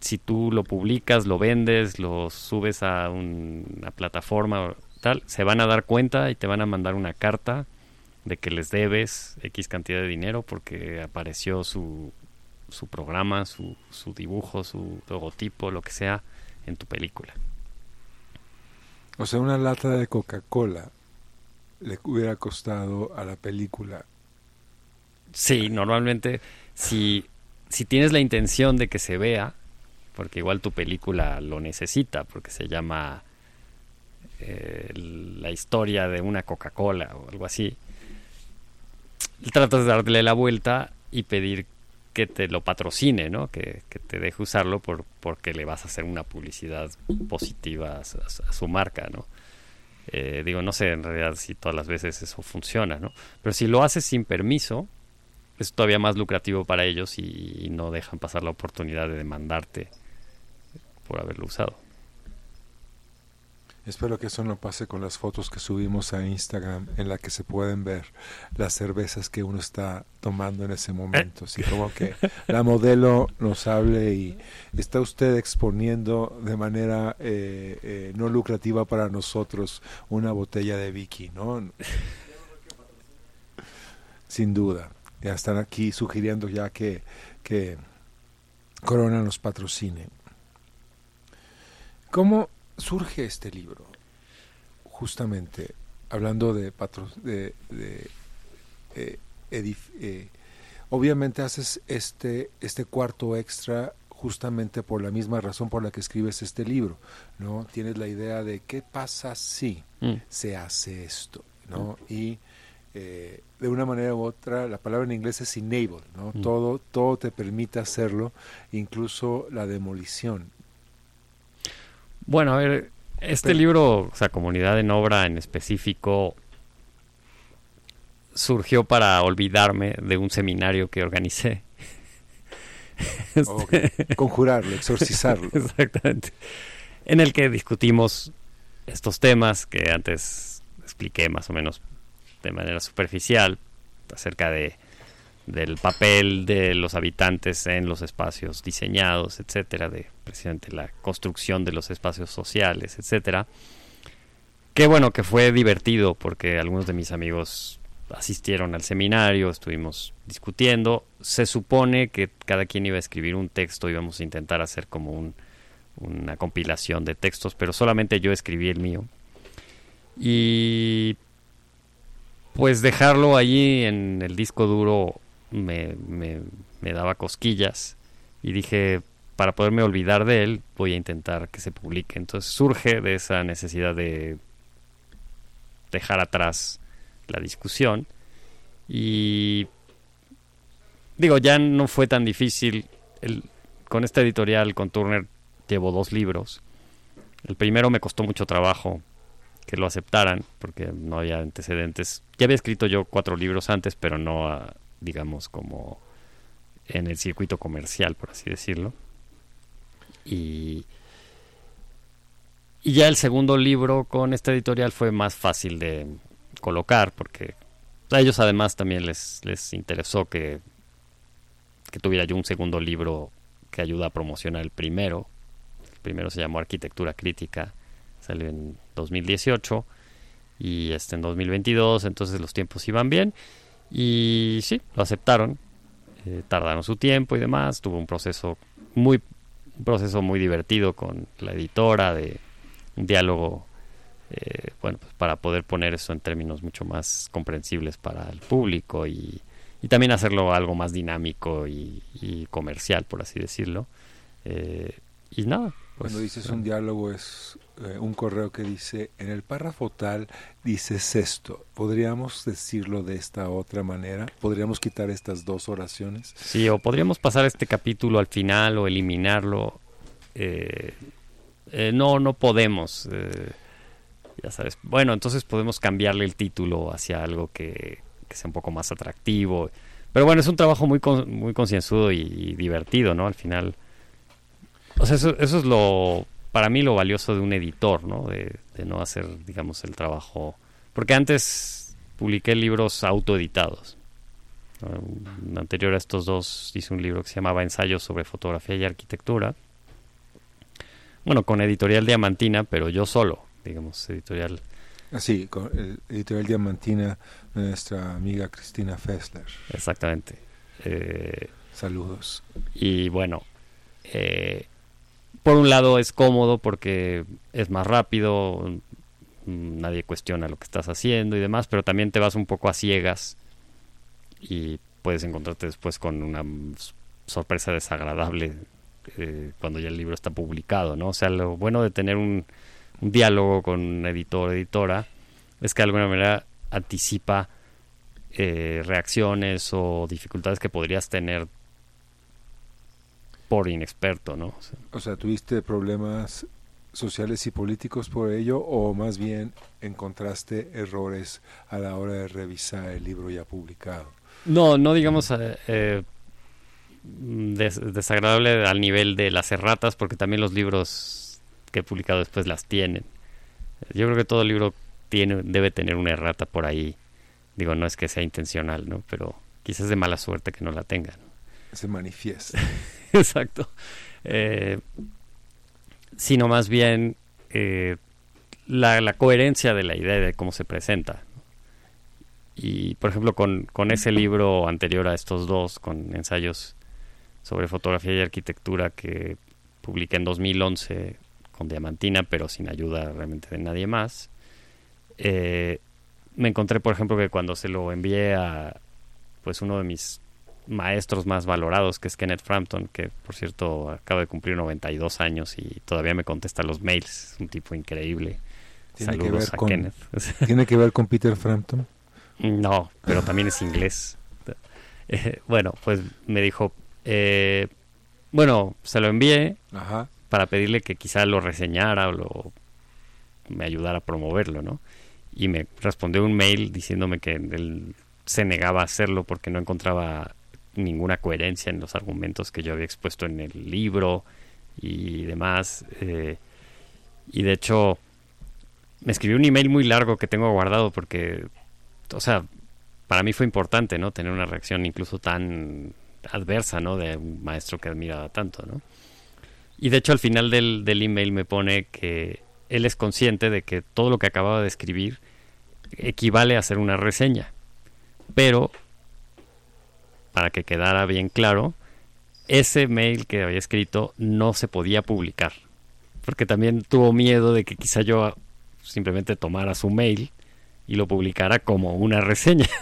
Si tú lo publicas, lo vendes, lo subes a una plataforma tal, se van a dar cuenta y te van a mandar una carta de que les debes X cantidad de dinero porque apareció su su programa, su, su dibujo, su logotipo, lo que sea, en tu película. O sea, una lata de Coca-Cola le hubiera costado a la película. Sí, normalmente si, si tienes la intención de que se vea, porque igual tu película lo necesita, porque se llama eh, la historia de una Coca-Cola o algo así, tratas de darle la vuelta y pedir que te lo patrocine, ¿no? Que, te deje usarlo por, porque le vas a hacer una publicidad positiva a, su marca, ¿no? Eh, digo, no sé en realidad si todas las veces eso funciona, ¿no? Pero si lo haces sin permiso, es todavía más lucrativo para ellos y no dejan pasar la oportunidad de demandarte por haberlo usado. Espero que eso no pase con las fotos que subimos a Instagram en la que se pueden ver las cervezas que uno está tomando en ese momento. Así como que la modelo nos hable y está usted exponiendo de manera eh, eh, no lucrativa para nosotros una botella de Vicky, ¿no? Sin duda. Ya están aquí sugiriendo ya que, que Corona nos patrocine. ¿Cómo surge este libro? Justamente hablando de, de, de eh, eh, obviamente haces este, este cuarto extra justamente por la misma razón por la que escribes este libro, ¿no? Tienes la idea de qué pasa si mm. se hace esto, ¿no? Mm. Y eh, de una manera u otra, la palabra en inglés es enable, ¿no? Mm. Todo, todo te permite hacerlo, incluso la demolición. Bueno, a ver, este libro, o sea, Comunidad en Obra en específico, surgió para olvidarme de un seminario que organicé. <laughs> Este, conjurarlo, exorcizarlo. <laughs> Exactamente. En el que discutimos estos temas que antes expliqué más o menos de manera superficial acerca de del papel de los habitantes en los espacios diseñados, etcétera, de precisamente la construcción de los espacios sociales, etcétera. Qué bueno que fue divertido porque algunos de mis amigos asistieron al seminario, estuvimos discutiendo. Se supone que cada quien iba a escribir un texto, íbamos a intentar hacer como un, una compilación de textos, pero solamente yo escribí el mío. Y pues dejarlo allí en el disco duro me, me, daba cosquillas y dije, para poderme olvidar de él, voy a intentar que se publique. Entonces surge de esa necesidad de dejar atrás la discusión y digo, ya no fue tan difícil. El, con esta editorial, con Turner, llevo dos libros. El primero me costó mucho trabajo que lo aceptaran porque no había antecedentes. Ya había escrito yo cuatro libros antes, pero no digamos, como en el circuito comercial, por así decirlo. Y, y ya el segundo libro con esta editorial fue más fácil de colocar, porque a ellos además también les, les interesó que, que tuviera yo un segundo libro que ayuda a promocionar el primero. El primero se llamó Arquitectura Crítica, salió en 2018 y este en 2022, entonces los tiempos iban bien y sí, lo aceptaron. Eh, tardaron su tiempo y demás. Tuvo un proceso muy, un proceso muy divertido con la editora de un diálogo, eh, bueno, pues para poder poner eso en términos mucho más comprensibles para el público y, y también hacerlo algo más dinámico y, y comercial, por así decirlo. Eh, y nada. Pues, Cuando dices un diálogo es eh, un correo que dice, en el párrafo tal dices esto. ¿Podríamos decirlo de esta otra manera? ¿Podríamos quitar estas dos oraciones? Sí, o podríamos pasar este capítulo al final o eliminarlo. Eh, eh, no, no podemos. Eh, ya sabes. Bueno, entonces podemos cambiarle el título hacia algo que, que sea un poco más atractivo. Pero bueno, es un trabajo muy, con, muy concienzudo y, y divertido, ¿no? Al final o sea, eso, eso es lo, para mí lo valioso de un editor, ¿no? De, de, no hacer, digamos, el trabajo. Porque antes publiqué libros autoeditados. ¿no? Anterior a estos dos hice un libro que se llamaba Ensayos sobre fotografía y arquitectura. Bueno, con editorial Diamantina, pero yo solo, digamos, editorial. Así, ah, con el editorial Diamantina de nuestra amiga Cristina Fessler. Exactamente. Eh, Saludos. Y bueno, eh, por un lado es cómodo porque es más rápido, nadie cuestiona lo que estás haciendo y demás, pero también te vas un poco a ciegas y puedes encontrarte después con una sorpresa desagradable eh, cuando ya el libro está publicado, ¿no? O sea, lo bueno de tener un, diálogo con un editor o editora es que de alguna manera anticipa eh, reacciones o dificultades que podrías tener por inexperto, ¿no? O sea, o sea, ¿tuviste problemas sociales y políticos por ello o más bien encontraste errores a la hora de revisar el libro ya publicado? No, no digamos eh, eh, des desagradable al nivel de las erratas, porque también los libros que he publicado después las tienen. Yo creo que todo libro tiene, debe tener una errata por ahí. Digo, no es que sea intencional, ¿no? Pero quizás de mala suerte que no la tengan. Se manifiesta. <laughs> <laughs> Exacto. Eh, sino más bien eh, la, coherencia de la idea de cómo se presenta. Y, por ejemplo, con, con ese libro anterior a estos dos, con ensayos sobre fotografía y arquitectura que publiqué en 2011 con Diamantina, pero sin ayuda realmente de nadie más, eh, me encontré, por ejemplo, que cuando se lo envié a pues uno de mis maestros más valorados, que es Kenneth Frampton, que por cierto acaba de cumplir 92 años y todavía me contesta los mails. Es un tipo increíble. ¿Tiene Saludos que ver a con, Kenneth. <laughs> ¿Tiene que ver con Peter Frampton? No, pero también es inglés. <laughs> Eh, bueno, pues me dijo, eh, bueno, se lo envié, Ajá. para pedirle que quizá lo reseñara o lo, me ayudara a promoverlo, ¿no? Y me respondió un mail diciéndome que él se negaba a hacerlo porque no encontraba ninguna coherencia en los argumentos que yo había expuesto en el libro y demás. Eh, y de hecho, me escribió un email muy largo que tengo guardado porque, o sea, para mí fue importante, ¿no? Tener una reacción incluso tan adversa, ¿no? De un maestro que admiraba tanto, ¿no? Y de hecho al final del, del email me pone que él es consciente de que todo lo que acababa de escribir equivale a hacer una reseña. Pero, para que quedara bien claro, ese mail que había escrito no se podía publicar. Porque también tuvo miedo de que quizá yo simplemente tomara su mail y lo publicara como una reseña. <laughs>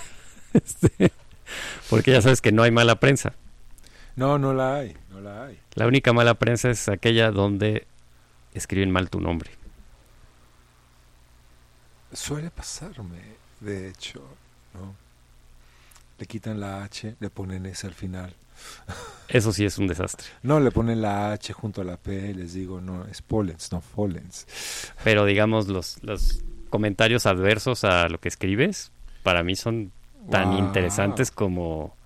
Este, porque ya sabes que no hay mala prensa. No, no la hay, no la hay. La única mala prensa es aquella donde escriben mal tu nombre. Suele pasarme, de hecho, ¿no? Le quitan la H, le ponen S al final. Eso sí es un desastre. No, le ponen la H junto a la P, les digo, no, es Pollens, no Follens. Pero digamos, los, los comentarios adversos a lo que escribes, para mí son tan Wow. interesantes como,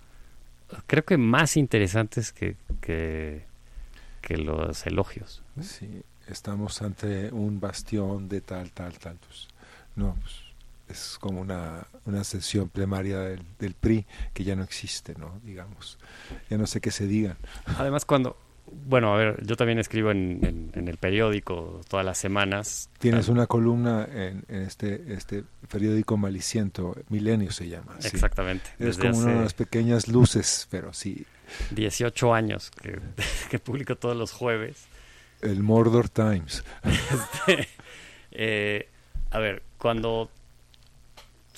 creo que más interesantes que, que, que los elogios. Sí, estamos ante un bastión de tal, tal, tal. Pues, no, pues, es como una, una sesión plenaria del, del PRI que ya no existe, ¿no? Digamos. Ya no sé qué se digan. Además, cuando, bueno, a ver, yo también escribo en, en- en el periódico todas las semanas. Tienes una columna en, en este, este periódico maliciento, Milenio se llama. sí. Exactamente. Es como una de las pequeñas luces, pero sí, 18 años que, <laughs> que publico todos los jueves. el Mordor Times. <laughs> Eh, a ver, cuando,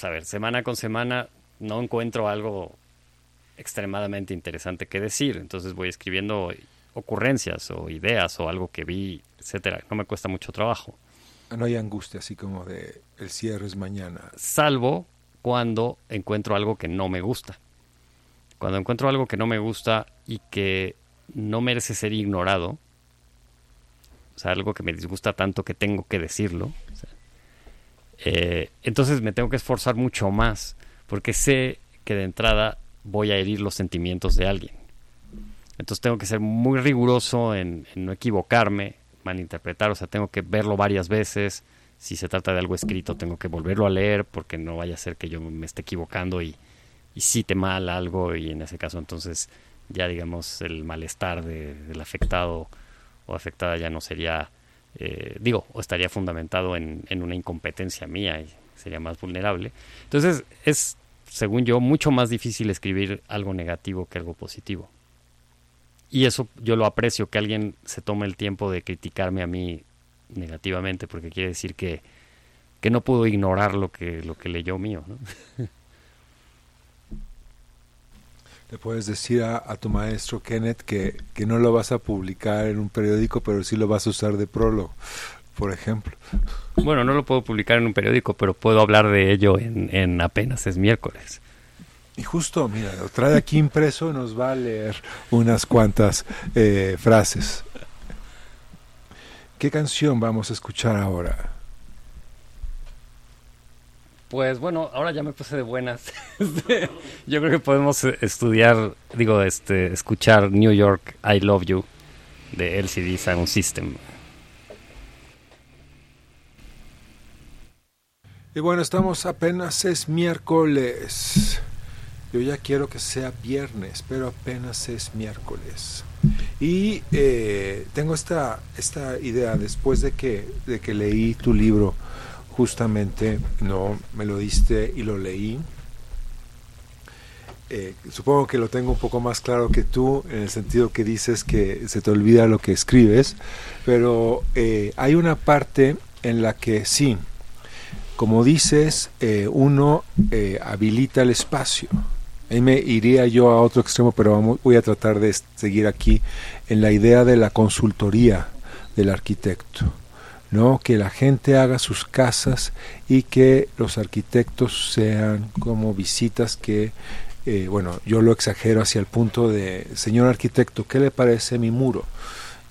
a ver, semana con semana no encuentro algo extremadamente interesante que decir, entonces voy escribiendo ocurrencias o ideas o algo que vi, etcétera. No me cuesta mucho trabajo, No hay angustia así como de el cierre es mañana. salvo cuando encuentro algo que no me gusta. Cuando encuentro algo que no me gusta y que no merece ser ignorado, o sea, algo que me disgusta tanto que tengo que decirlo, eh, entonces me tengo que esforzar mucho más, porque sé que de entrada voy a herir los sentimientos de alguien. Entonces tengo que ser muy riguroso en, no equivocarme, malinterpretar, o sea, tengo que verlo varias veces. Si se trata de algo escrito, tengo que volverlo a leer, porque no vaya a ser que yo me esté equivocando y, y cite mal algo, y en ese caso entonces ya digamos el malestar de- del afectado o afectada ya no sería, eh, digo, o estaría fundamentado en, en una incompetencia mía y sería más vulnerable. Entonces es, según yo, mucho más difícil escribir algo negativo que algo positivo. Y eso yo lo aprecio, que alguien se tome el tiempo de criticarme a mí negativamente, porque quiere decir que, que no pudo ignorar lo que, lo que leyó mío. ¿no? <laughs> Le puedes decir a, a tu maestro Kenneth que, que no lo vas a publicar en un periódico, pero sí lo vas a usar de prólogo, por ejemplo. Bueno, no lo puedo publicar en un periódico, pero puedo hablar de ello en, en apenas es miércoles. Y justo, mira, lo trae aquí impreso nos va a leer unas cuantas eh, frases. ¿Qué canción vamos a escuchar ahora? Pues bueno, ahora ya me puse de buenas. <laughs> Este, Yo creo que podemos eh, estudiar, digo, este, escuchar New York I Love You de LCD Sound System. Y bueno, estamos apenas es miércoles. Yo ya quiero que sea viernes, pero apenas es miércoles. Y eh, tengo esta, esta idea, después de que, de que leí tu libro, justamente, no, me lo diste y lo leí. Eh, supongo que lo tengo un poco más claro que tú, en el sentido que dices que se te olvida lo que escribes, pero eh, hay una parte en la que sí, como dices, eh, uno eh, habilita el espacio. Ahí me iría yo a otro extremo, pero vamos, voy a tratar de seguir aquí en la idea de la consultoría del arquitecto. ¿No? que la gente haga sus casas y que los arquitectos sean como visitas que, eh, bueno, yo lo exagero hacia el punto de, señor arquitecto, ¿qué le parece mi muro?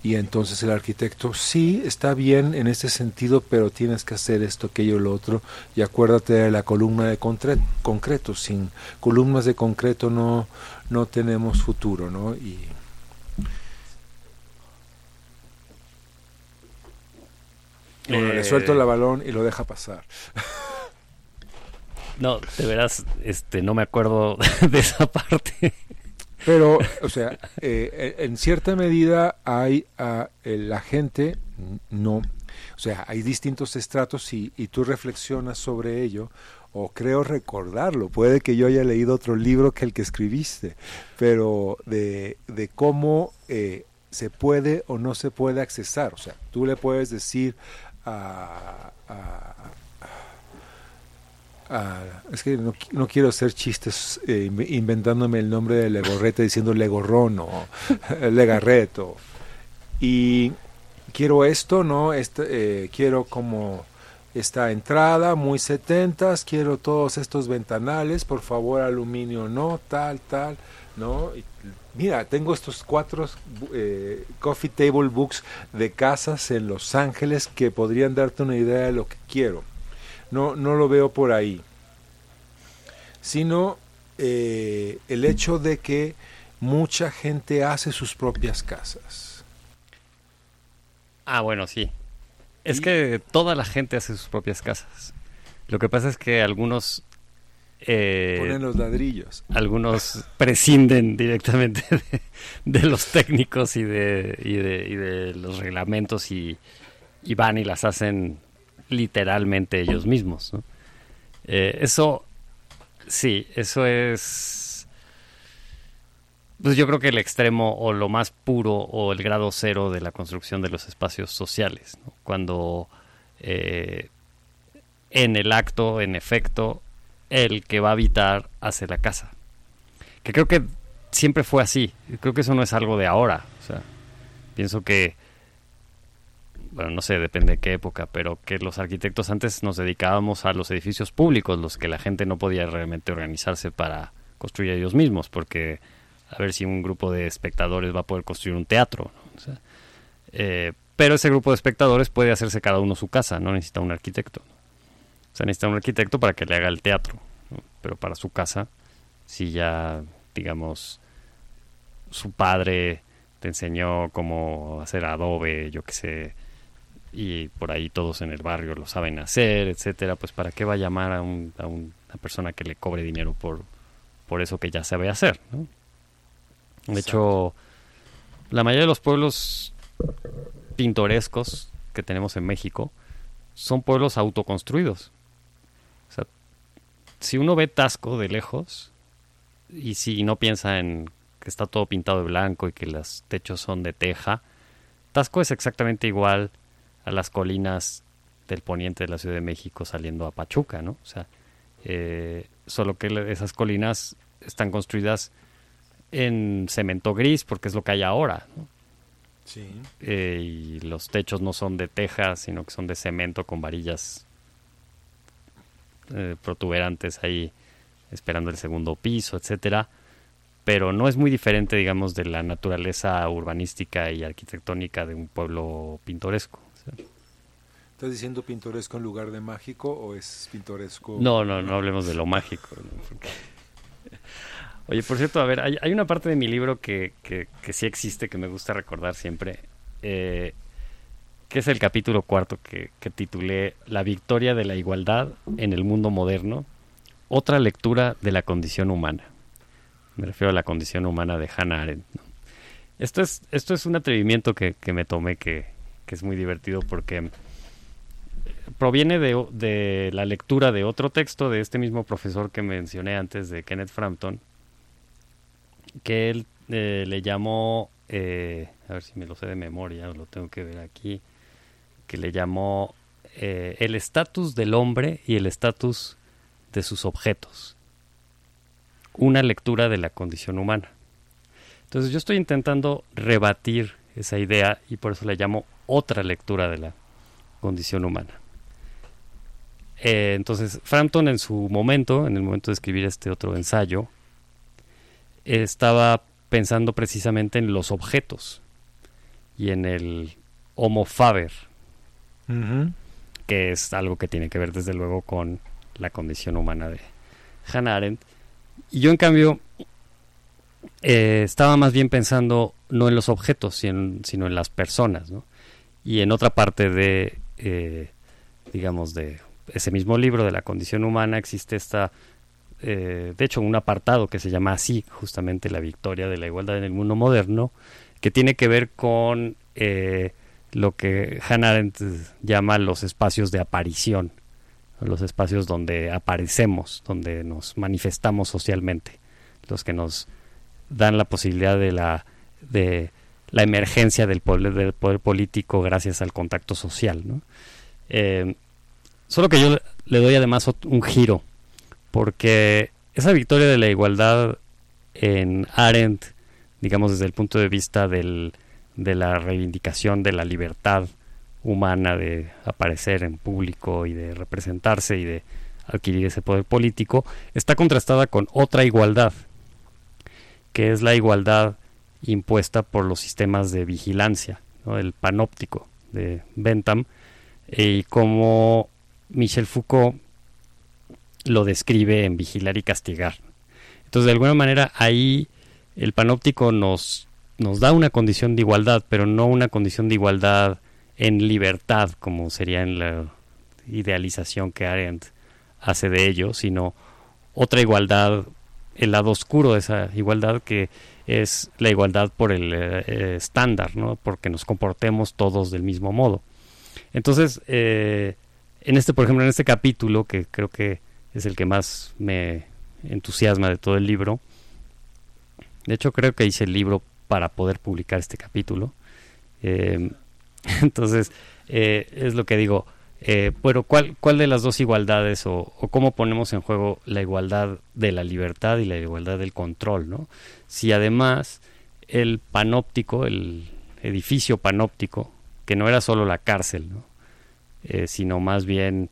Y entonces el arquitecto, sí, está bien en este sentido, pero tienes que hacer esto, aquello, lo otro. Y acuérdate de la columna de concreto. Sin columnas de concreto no, no tenemos futuro, ¿no? Y, le eh, suelto el balón y lo deja pasar. <laughs> No, de veras, este, no me acuerdo <laughs> de esa parte. Pero, o sea, eh, en cierta medida hay a, la gente, no, o sea, hay distintos estratos y, y, tú reflexionas sobre ello, o creo recordarlo, puede que yo haya leído otro libro que el que escribiste, pero de, de cómo eh, se puede o no se puede accesar, o sea, tú le puedes decir a, es que no, no, quiero hacer chistes eh, inventándome el nombre de Legorreta diciendo Legorrón o <laughs> Legarreto. Y quiero esto, ¿no? Este, eh, quiero como esta entrada muy setentas, quiero todos estos ventanales, por favor aluminio no, tal, tal, ¿no? Mira, tengo estos cuatro eh, coffee table books de casas en Los Ángeles que podrían darte una idea de lo que quiero. No, no lo veo por ahí. Sino eh, el hecho de que mucha gente hace sus propias casas. Ah, bueno, sí. Es que toda la gente hace sus propias casas. Lo que pasa es que algunos eh, Ponen los ladrillos. Algunos prescinden directamente de, los técnicos y de, y de, los reglamentos y, van y las hacen literalmente ellos mismos. Eh, eso, sí, eso es... Pues yo creo que el extremo o lo más puro o el grado cero de la construcción de los espacios sociales. Cuando eh, en el acto, en efecto, el que va a habitar hace la casa. Que creo que siempre fue así. Creo que eso no es algo de ahora. O sea, pienso que, bueno, no sé, depende de qué época, pero que los arquitectos antes nos dedicábamos a los edificios públicos, los que la gente no podía realmente organizarse para construir ellos mismos, porque a ver si un grupo de espectadores va a poder construir un teatro. Eh, pero ese grupo de espectadores puede hacerse cada uno su casa, no necesita un arquitecto. O sea, necesita un arquitecto para que le haga el teatro, pero para su casa, si ya, digamos, su padre te enseñó cómo hacer adobe, yo qué sé, y por ahí todos en el barrio lo saben hacer, etcétera, pues para qué va a llamar a, un, a una persona que le cobre dinero por, por eso que ya sabe hacer. De hecho, la mayoría de los pueblos pintorescos que tenemos en México son pueblos autoconstruidos si uno ve Tasco de lejos y si no piensa en que está todo pintado de blanco y que los techos son de teja, Tasco es exactamente igual a las colinas del poniente de la Ciudad de México saliendo a Pachuca, ¿no? O sea, eh, solo que esas colinas están construidas en cemento gris porque es lo que hay ahora, ¿no? Sí. Eh, y los techos no son de teja, sino que son de cemento con varillas eh, protuberantes ahí esperando el segundo piso, etcétera, pero no es muy diferente, digamos, de la naturaleza urbanística y arquitectónica de un pueblo pintoresco. ¿Estás diciendo pintoresco en lugar de mágico o es pintoresco? No, no, no hablemos de lo mágico. <laughs> Oye, por cierto, a ver, hay, una parte de mi libro que, que, que, sí existe, que me gusta recordar siempre. Eh, que es el capítulo cuarto que, titulé La victoria de la igualdad en el mundo moderno, otra lectura de la condición humana. Me refiero a la condición humana de Hannah Arendt. Esto, es, esto es un atrevimiento que, me tomé que, es muy divertido porque proviene de, de, la lectura de otro texto de este mismo profesor que mencioné antes, de Kenneth Frampton, que él eh, le llamó, eh, a ver si me lo sé de memoria, lo tengo que ver aquí, que le llamó eh, el estatus del hombre y el estatus de sus objetos. Una lectura de la condición humana. Entonces yo estoy intentando rebatir esa idea y por eso le llamo otra lectura de la condición humana. Eh, entonces Frampton en su momento, en el momento de escribir este otro ensayo, estaba pensando precisamente en los objetos y en el Homo Faber, que es algo que tiene que ver desde luego con la condición humana de Hannah Arendt. Y yo en cambio eh, estaba más bien pensando no en los objetos, sino en, las personas, ¿no? Y en otra parte de, eh, digamos, de ese mismo libro de la condición humana existe esta, eh, de hecho, un apartado que se llama así, justamente la victoria de la igualdad en el mundo moderno, que tiene que ver con lo que Hannah Arendt llama los espacios de aparición, los espacios donde aparecemos, donde nos manifestamos socialmente, los que nos dan la posibilidad de la, de la emergencia del poder, del poder político gracias al contacto social. Eh, solo que yo le doy además un giro, porque esa victoria de la igualdad en Arendt, digamos desde el punto de vista del, de la reivindicación de la libertad humana de aparecer en público y de representarse y de adquirir ese poder político, está contrastada con otra igualdad, que es la igualdad impuesta por los sistemas de vigilancia, el panóptico de Bentham, y como Michel Foucault lo describe en Vigilar y Castigar. Entonces, de alguna manera, ahí el panóptico nos, nos da una condición de igualdad, pero no una condición de igualdad en libertad, como sería en la idealización que Arendt hace de ello, sino otra igualdad el lado oscuro de esa igualdad que es la igualdad por el eh, estándar, ¿no? Porque nos comportemos todos del mismo modo. Entonces, eh, en este, por ejemplo, en este capítulo, que creo que es el que más me entusiasma de todo el libro, de hecho creo que hice el libro para poder publicar este capítulo. <laughs> entonces, es lo que digo, eh, pero ¿cuál, ¿cuál de las dos igualdades o, cómo ponemos en juego la igualdad de la libertad y la igualdad del control? ¿no? Si además el panóptico, el edificio panóptico, que no era solo la cárcel. Eh, sino más bien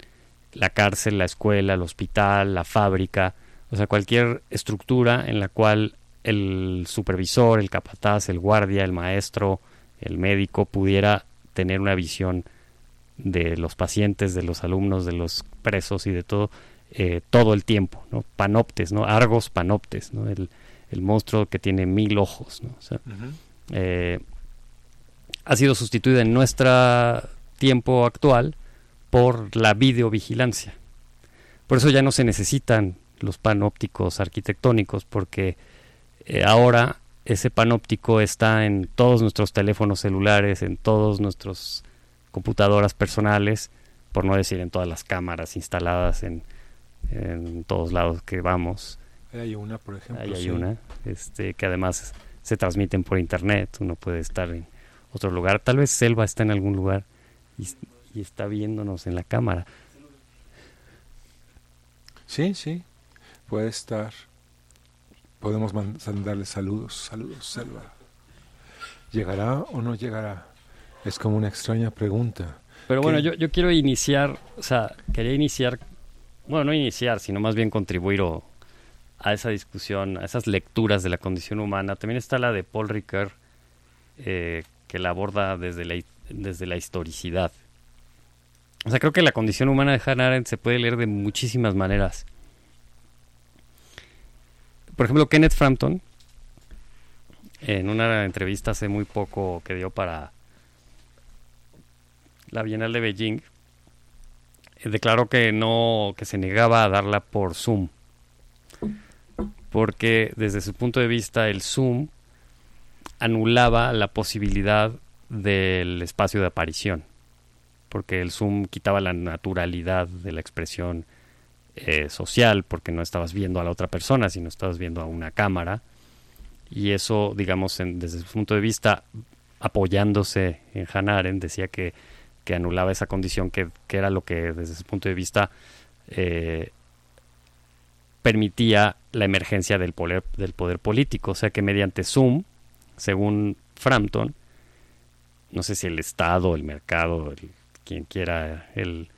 la cárcel, la escuela, el hospital, la fábrica, o sea, cualquier estructura en la cual el supervisor, el capataz, el guardia, el maestro, el médico pudiera tener una visión de los pacientes, de los alumnos, de los presos y de todo, eh, todo el tiempo, ¿no? Panoptes, ¿no? Argos panoptes, ¿no? El, monstruo que tiene mil ojos, ¿no? Eh, ha sido sustituida en nuestro tiempo actual por la videovigilancia. Por eso ya no se necesitan los panópticos arquitectónicos, porque eh, ahora ese panóptico está en todos nuestros teléfonos celulares, en todos nuestros computadoras personales, por no decir en todas las cámaras instaladas en, en todos lados que vamos. Ahí hay una, por ejemplo. Ahí hay una, este, que además se transmiten por internet, uno puede estar en otro lugar, tal vez Selva está en algún lugar y, está viéndonos en la cámara. Sí, sí, puede estar. Podemos mandarle saludos, saludos, Selva. ¿Llegará o no llegará? Es como una extraña pregunta. Pero bueno, yo, yo quiero iniciar, o sea, quería iniciar, bueno, no iniciar, sino más bien contribuir a esa discusión, a esas lecturas de la condición humana. También está la de Paul Ricoeur, eh, que la aborda desde la, desde la historicidad. O sea, creo que la condición humana de Hannah Arendt se puede leer de muchísimas maneras. Por ejemplo, Kenneth Frampton, en una entrevista hace muy poco que dio para la Bienal de Beijing, eh, declaró que no, que se negaba a darla por Zoom. Porque desde su punto de vista el Zoom anulaba la posibilidad del espacio de aparición. Porque el Zoom quitaba la naturalidad de la expresión eh, social, porque no estabas viendo a la otra persona, sino estabas viendo a una cámara. Y eso, digamos, desde su punto de vista, apoyándose en Hanaren, decía que que anulaba esa condición que, era lo que desde ese punto de vista eh, permitía la emergencia del poder, del poder político. O sea que mediante Zoom, según Frampton, no sé si el Estado, el mercado, quien quiera, el,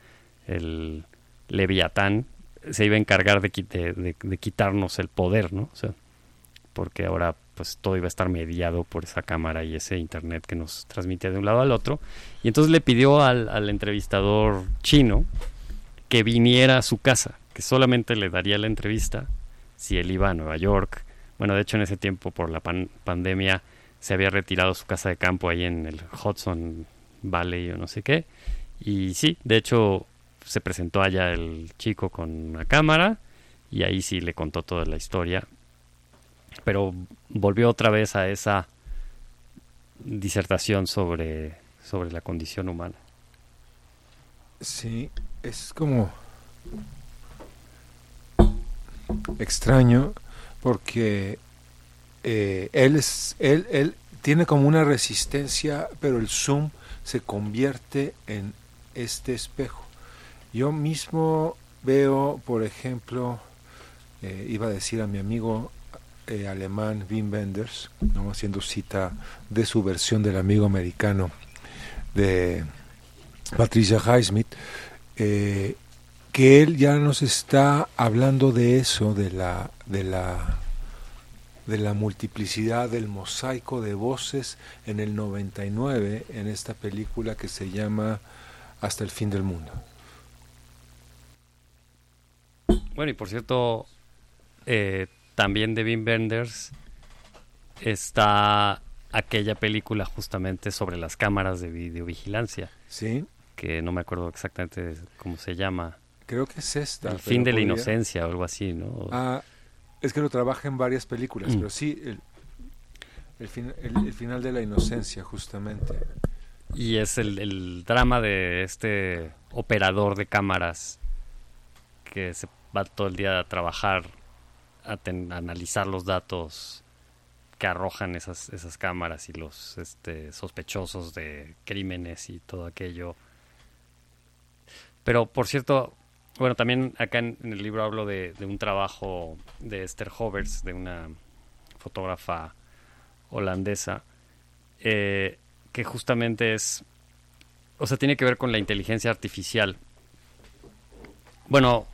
el Leviatán, se iba a encargar de, de, quitarnos el poder, ¿no? O sea, porque ahora pues todo iba a estar mediado por esa cámara y ese internet que nos transmitía de un lado al otro. Y entonces le pidió al, al entrevistador chino que viniera a su casa, que solamente le daría la entrevista si él iba a Nueva York. Bueno, de hecho en ese tiempo por la pandemia se había retirado su casa de campo ahí en el Hudson Valley o no sé qué. Y sí, de hecho se presentó allá el chico con una cámara y ahí sí le contó toda la historia. Pero volvió otra vez a esa disertación sobre, sobre la condición humana. Sí, es como extraño porque eh, él, es, él, él tiene como una resistencia, pero el zoom se convierte en este espejo. Yo mismo veo, por ejemplo, eh, iba a decir a mi amigo eh, alemán Wim Wenders, ¿no? haciendo cita de su versión del amigo americano de Patricia Highsmith, eh, que él ya nos está hablando de eso, de la, de la de la multiplicidad del mosaico de voces en el 99 en esta película que se llama Hasta el fin del mundo. Bueno, y por cierto, eh, también de Wim Wenders está aquella película justamente sobre las cámaras de videovigilancia. Sí. Que no me acuerdo exactamente cómo se llama. Creo que es esta. El fin de la inocencia o algo así, ¿no? Ah, es que lo trabaja en varias películas, mm. pero sí, el, el, final de la inocencia, justamente. Y es el, drama de este operador de cámaras que se va todo el día a trabajar, a, analizar los datos que arrojan esas, esas cámaras y los este, sospechosos de crímenes y todo aquello. Pero, por cierto, bueno, también acá en, el libro hablo de, un trabajo de Esther Hovers, de una fotógrafa holandesa, eh, que justamente es, o sea, tiene que ver con la inteligencia artificial. Bueno,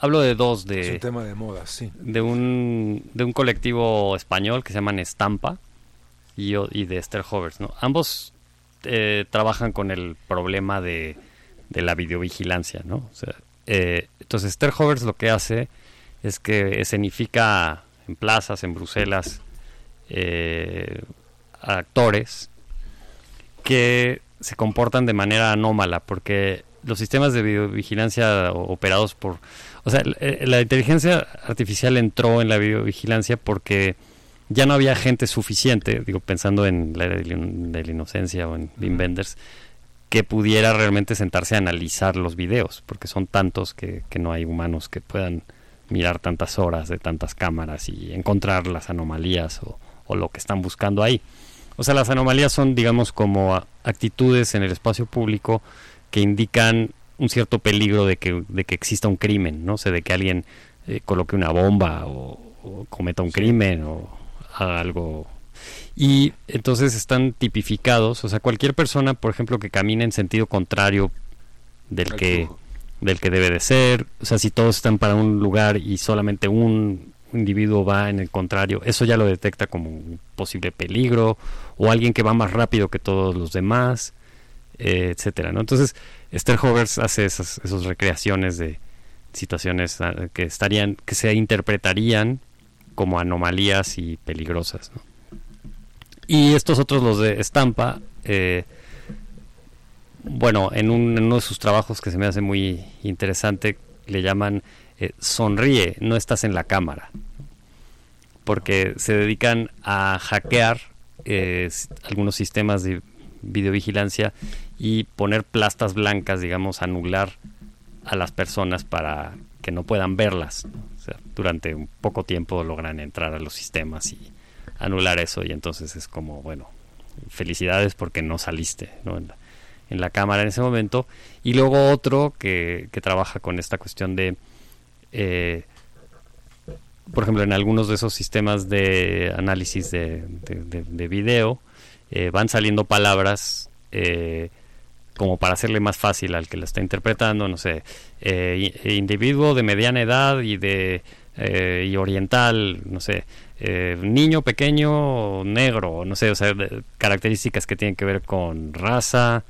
hablo de dos de... Es un tema de moda, sí. De un, de un colectivo español que se llaman Estampa y, y de Esther Hovers, ¿no? Ambos eh, trabajan con el problema de, de la videovigilancia, ¿no? O sea, eh, entonces, Esther Hovers lo que hace es que escenifica en plazas, en Bruselas, eh, actores que se comportan de manera anómala, porque los sistemas de videovigilancia operados por... O sea, la inteligencia artificial entró en la videovigilancia porque ya no había gente suficiente, digo, pensando en la era de la inocencia o en Wim Wenders, que pudiera realmente sentarse a analizar los videos, porque son tantos que, no hay humanos que puedan mirar tantas horas de tantas cámaras y encontrar las anomalías o, lo que están buscando ahí. O sea, las anomalías son, digamos, como actitudes en el espacio público que indican un cierto peligro de que, de que exista un crimen, no sé, de que alguien eh, coloque una bomba o, cometa un crimen o haga algo. Y entonces están tipificados, o sea, cualquier persona, por ejemplo, que camine en sentido contrario del que del que debe de ser, o sea, si todos están para un lugar y solamente un individuo va en el contrario, eso ya lo detecta como un posible peligro o alguien que va más rápido que todos los demás, eh, etcétera, ¿no? Entonces, Esther Hovers hace esas, esas recreaciones de situaciones ah, que estarían que se interpretarían como anomalías y peligrosas. Y estos otros, los de Estampa, eh, bueno, en, uno de sus trabajos que se me hace muy interesante, le llaman eh, Sonríe, no estás en la cámara. Porque se dedican a hackear algunos sistemas de videovigilancia y poner plastas blancas, digamos, anular a las personas para que no puedan verlas. Durante un poco tiempo logran entrar a los sistemas y anular eso y entonces es como, bueno, felicidades porque no saliste En, la, cámara en ese momento. Y luego otro que, que trabaja con esta cuestión de, eh, por ejemplo, en algunos de esos sistemas de análisis de, de, video, eh, van saliendo palabras eh, como para hacerle más fácil al que la está interpretando, no sé, individuo de mediana edad y de y oriental, no sé, eh, niño pequeño negro, no sé, o sea, características que tienen que ver con raza,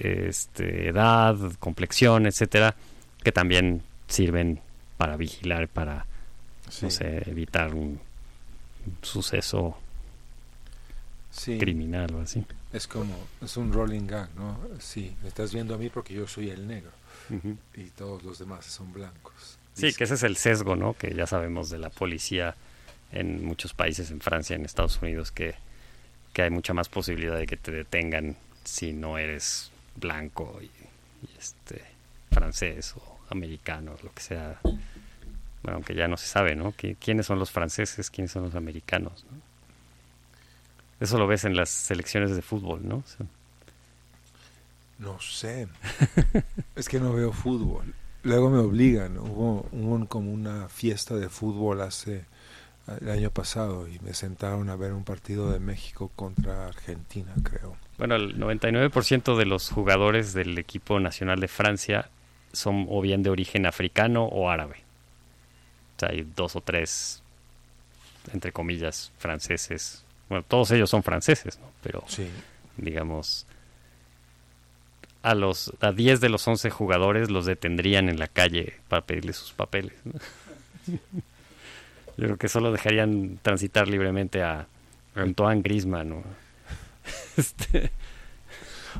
este, edad, complexión, etcétera, que también sirven para vigilar, para no sé, evitar un, suceso criminal o así. Es como, es un rolling gag, ¿no? Sí, me estás viendo a mí porque yo soy el negro y todos los demás son blancos. Sí, que ese es el sesgo, ¿no? Que ya sabemos de la policía en muchos países, en Francia, en Estados Unidos, que, hay mucha más posibilidad de que te detengan si no eres blanco y, este francés o americano, lo que sea. Bueno, aunque ya no se sabe, ¿no? ¿Quiénes son los franceses? ¿Quiénes son los americanos? Eso lo ves en las selecciones de fútbol, ¿no? No sé. <laughs> es que no veo fútbol. Luego me obligan. Hubo, hubo como una fiesta de fútbol hace el año pasado y me sentaron a ver un partido de México contra Argentina, creo. Bueno, el 99% de los jugadores del equipo nacional de Francia son o bien de origen africano o árabe. O sea, hay dos o tres, entre comillas, franceses. Bueno, todos ellos son franceses, ¿no? Pero, digamos, a los a 10 de los 11 jugadores los detendrían en la calle para pedirles sus papeles. Yo creo que solo dejarían transitar libremente a Antoine Griezmann o, <laughs> este,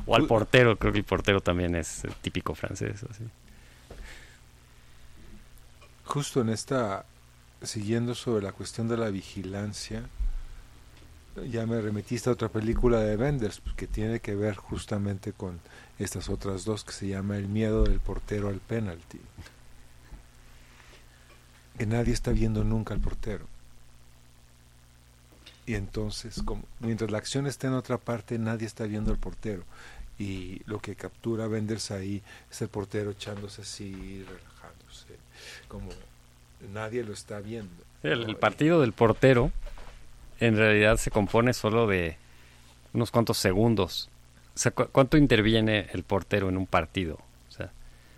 o al portero, creo que el portero también es típico francés. Así. Justo en esta, siguiendo sobre la cuestión de la vigilancia, ya me remitiste a otra película de Wenders que tiene que ver justamente con estas otras dos que se llama El miedo del portero al penalti que nadie está viendo nunca al portero. Y entonces, como, mientras la acción está en otra parte, nadie está viendo al portero. Y lo que captura Wenders ahí es el portero echándose así, relajándose, como nadie lo está viendo. El, partido del portero en realidad se compone solo de unos cuantos segundos. O sea, ¿cuánto interviene el portero en un partido?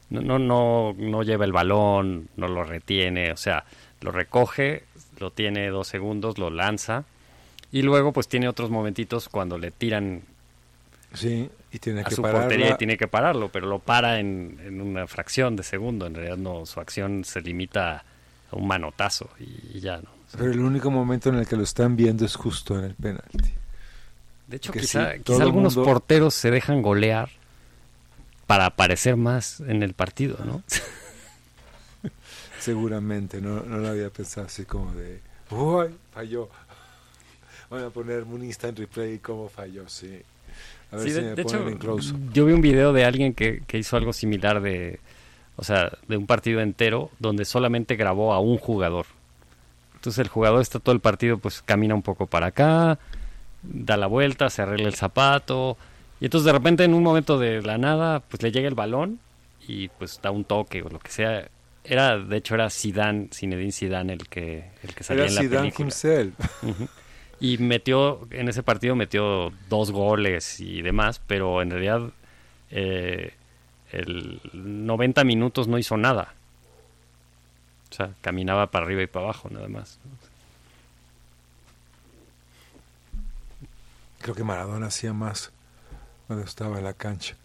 no, no, no, no lleva el balón, no lo retiene, o sea, lo recoge, lo tiene dos segundos, lo lanza y luego pues tiene otros momentitos cuando le tiran sí, y tiene a que su portería y tiene que pararlo, pero lo para en, en, una fracción de segundo, en realidad no, su acción se limita a un manotazo y, ya no. Pero el único momento en el que lo están viendo es justo en el penalti. De hecho, quizá, algunos porteros se dejan golear para aparecer más en el partido, ¿no? <laughs> Seguramente, no, no lo había pensado así como de, ¡Uy! Falló. <laughs> Voy a poner un instant replay cómo falló, sí. A ver si me ponen en close. Yo vi un video de alguien que, que hizo algo similar de, o sea, de un partido entero donde solamente grabó a un jugador. Entonces el jugador está todo el partido, pues camina un poco para acá, da la vuelta, se arregla el zapato, y entonces de repente en un momento de la nada, pues le llega el balón y pues da un toque o lo que sea. Era, de hecho era Zidane, Zinedine Zidane el que, el que salía en la Zidane película. Himself. Y metió, en ese partido metió dos goles y demás, pero en realidad eh, el 90 minutos no hizo nada. O sea, caminaba para arriba y para abajo nada más. Creo que Maradona hacía más cuando estaba en la cancha.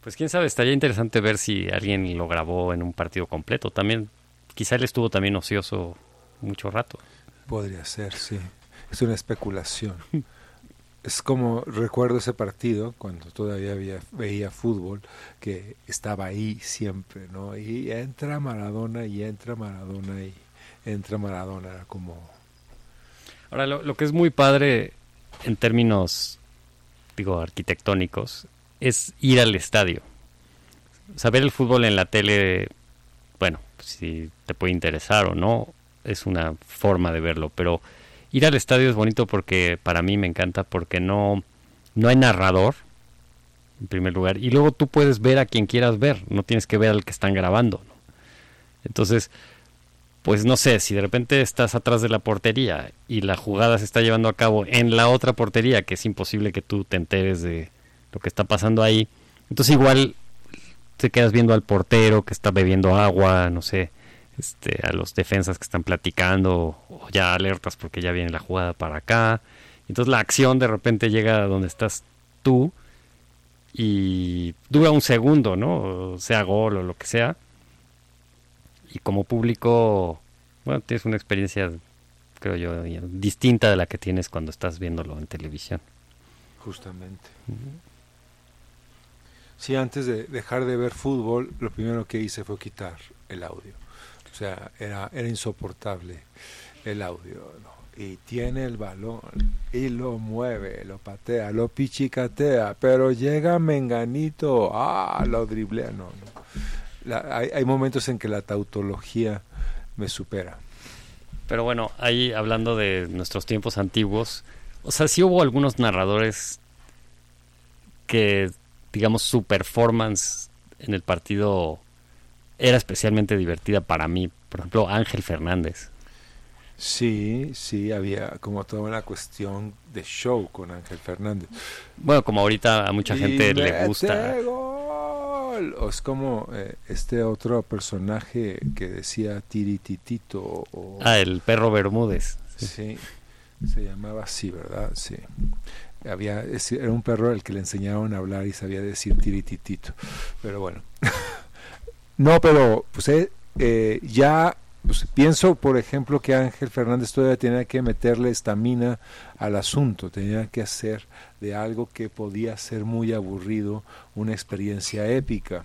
Pues quién sabe, estaría interesante ver si alguien lo grabó en un partido completo. También, quizá él estuvo también ocioso mucho rato. Podría ser, sí. Es una especulación. <laughs> es como recuerdo ese partido cuando todavía había, veía fútbol que estaba ahí siempre, ¿no? Y entra Maradona y entra Maradona y entra Maradona como Ahora lo, lo que es muy padre en términos digo, arquitectónicos, es ir al estadio. Saber el fútbol en la tele, bueno, si te puede interesar o no, es una forma de verlo, pero ir al estadio es bonito porque para mí me encanta porque no, no hay narrador, en primer lugar, y luego tú puedes ver a quien quieras ver, no tienes que ver al que están grabando. Entonces, pues no sé, si de repente estás atrás de la portería y la jugada se está llevando a cabo en la otra portería, que es imposible que tú te enteres de lo que está pasando ahí, entonces igual te quedas viendo al portero que está bebiendo agua, no sé, este, a los defensas que están platicando o ya alertas porque ya viene la jugada para acá. Entonces la acción de repente llega a donde estás tú y dura un segundo, ¿no? sea gol o lo que sea. Y como público, bueno, tienes una experiencia, creo yo, distinta de la que tienes cuando estás viéndolo en televisión. Justamente. Sí, antes de dejar de ver fútbol, lo primero que hice fue quitar el audio. Sea, era, era insoportable el audio. Y tiene el balón y lo mueve, lo patea, lo pichicatea, pero llega Menganito, ah, lo driblea. No, no. hay, hay momentos en que la tautología me supera. Pero bueno, ahí hablando de nuestros tiempos antiguos, o sea, sí hubo algunos narradores que, digamos, su performance en el partido era especialmente divertida para mí. Por ejemplo, Ángel Fernández. Sí, sí, había como toda una cuestión de show con Ángel Fernández. Bueno, como ahorita a mucha gente le gusta. Gol. O es como eh, este otro personaje que decía Tirititito. O... Ah, el perro Bermúdez. Sí. se llamaba así, ¿verdad? Sí. Había, era un perro al que le enseñaron a hablar y sabía decir Tirititito. Pero bueno. <laughs> No, pero pues eh, eh, ya pues, pienso, por ejemplo, que Ángel Fernández todavía tenía que meterle estamina al asunto, tenía que hacer de algo que podía ser muy aburrido una experiencia épica.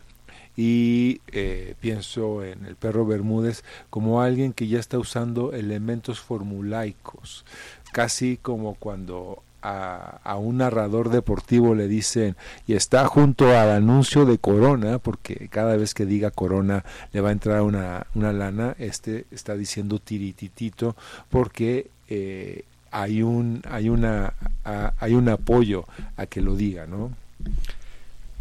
Y eh, pienso en el perro Bermúdez como alguien que ya está usando elementos formulaicos, casi como cuando a, un narrador deportivo le dicen y está junto al anuncio de Corona, porque cada vez que diga Corona le va a entrar una, una lana, este está diciendo tirititito porque eh, hay un hay una hay un apoyo a que lo diga, ¿no?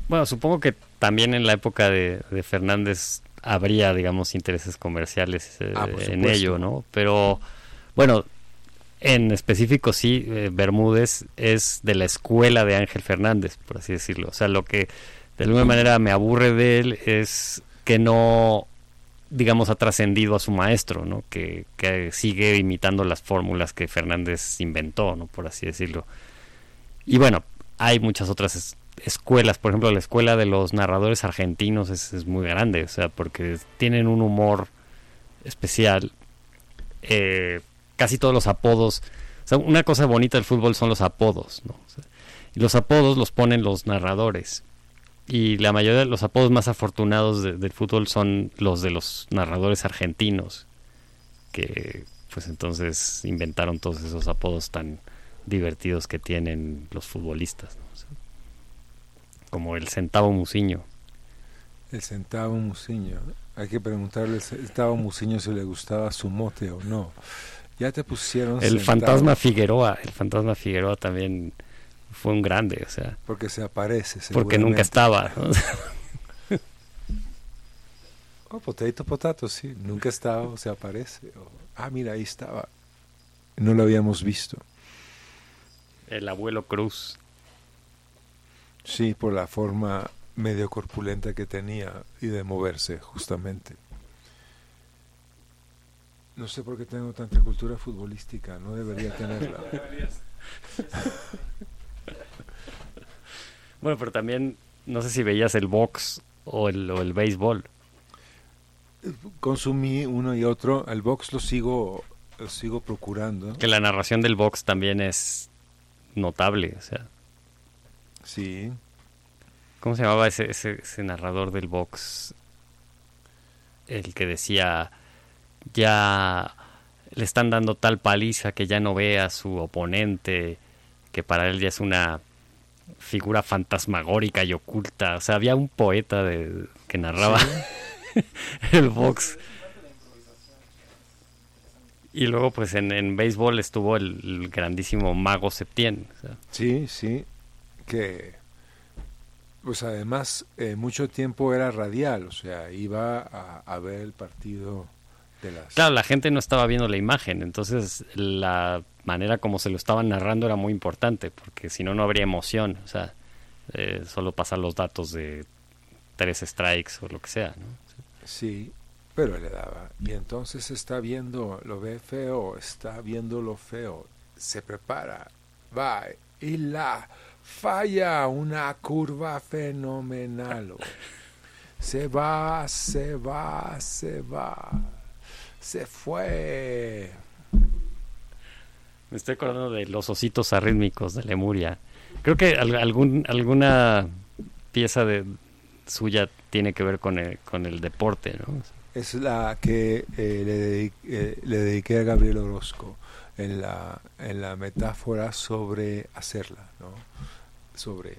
Bueno, supongo que también en la época de, Fernández habría, digamos, intereses comerciales eh, ah, en ello, ¿no? Pero bueno, en específico, sí, eh, Bermúdez es de la escuela de Ángel Fernández, por así decirlo. O sea, lo que de alguna manera me aburre de él es que no, digamos, ha trascendido a su maestro, ¿no? Que, sigue imitando las fórmulas que Fernández inventó, ¿no? Por así decirlo. Y bueno, hay muchas otras escuelas, por ejemplo, la escuela de los narradores argentinos es, es muy grande, o sea, porque tienen un humor especial. Eh, casi todos los apodos. Una cosa bonita del fútbol son los apodos, ¿no? y los apodos los ponen los narradores. Y la mayoría de los apodos más afortunados del fútbol son los de los narradores argentinos, que pues entonces inventaron todos esos apodos tan divertidos que tienen los futbolistas, como el centavo musiño. El centavo musiño. Hay que preguntarle al centavo musiño si le gustaba su mote o no. Ya te pusieron. El fantasma Figueroa, el fantasma Figueroa también fue un grande, o sea. Porque se aparece. Porque nunca estaba. <laughs> oh, potato, potato, sí. Nunca estaba o se aparece. ah, mira, ahí estaba. No lo habíamos visto. El abuelo Cruz. Sí, por la forma medio corpulenta que tenía y de moverse, justamente. No sé por qué tengo tanta cultura futbolística, no debería tenerla. <laughs> bueno, pero también no sé si veías el box o el, o el béisbol. Consumí uno y otro, el box lo sigo lo sigo procurando. Que la narración del box también es notable, o sea. Sí. ¿Cómo se llamaba ese, ese, ese narrador del box? El que decía ya le están dando tal paliza que ya no ve a su oponente, que para él ya es una figura fantasmagórica y oculta. O sea, había un poeta de, que narraba <laughs> el box. Y luego, pues en, en béisbol estuvo el, grandísimo Mago Septién. Sí, sí, que pues además eh, mucho tiempo era radial, o sea, iba a, a ver el partido Claro, la gente no estaba viendo la imagen, entonces la manera como se lo estaban narrando era muy importante, porque si no, no habría emoción, o sea, eh, solo pasar los datos de tres strikes o lo que sea, ¿no? Sí, pero le daba. Y entonces está viendo, lo ve feo, está viendo lo feo, se prepara, va y la falla una curva fenomenal. <laughs> Se va, se va, se va, se fue. Me estoy acordando de los ositos arrítmicos de Lemuria. Creo que algún, alguna pieza de suya tiene que ver con el, con el deporte, ¿no? Es la que eh, le, dediqué, eh, le, dediqué, a Gabriel Orozco en la, en la metáfora sobre hacerla, ¿no? Sobre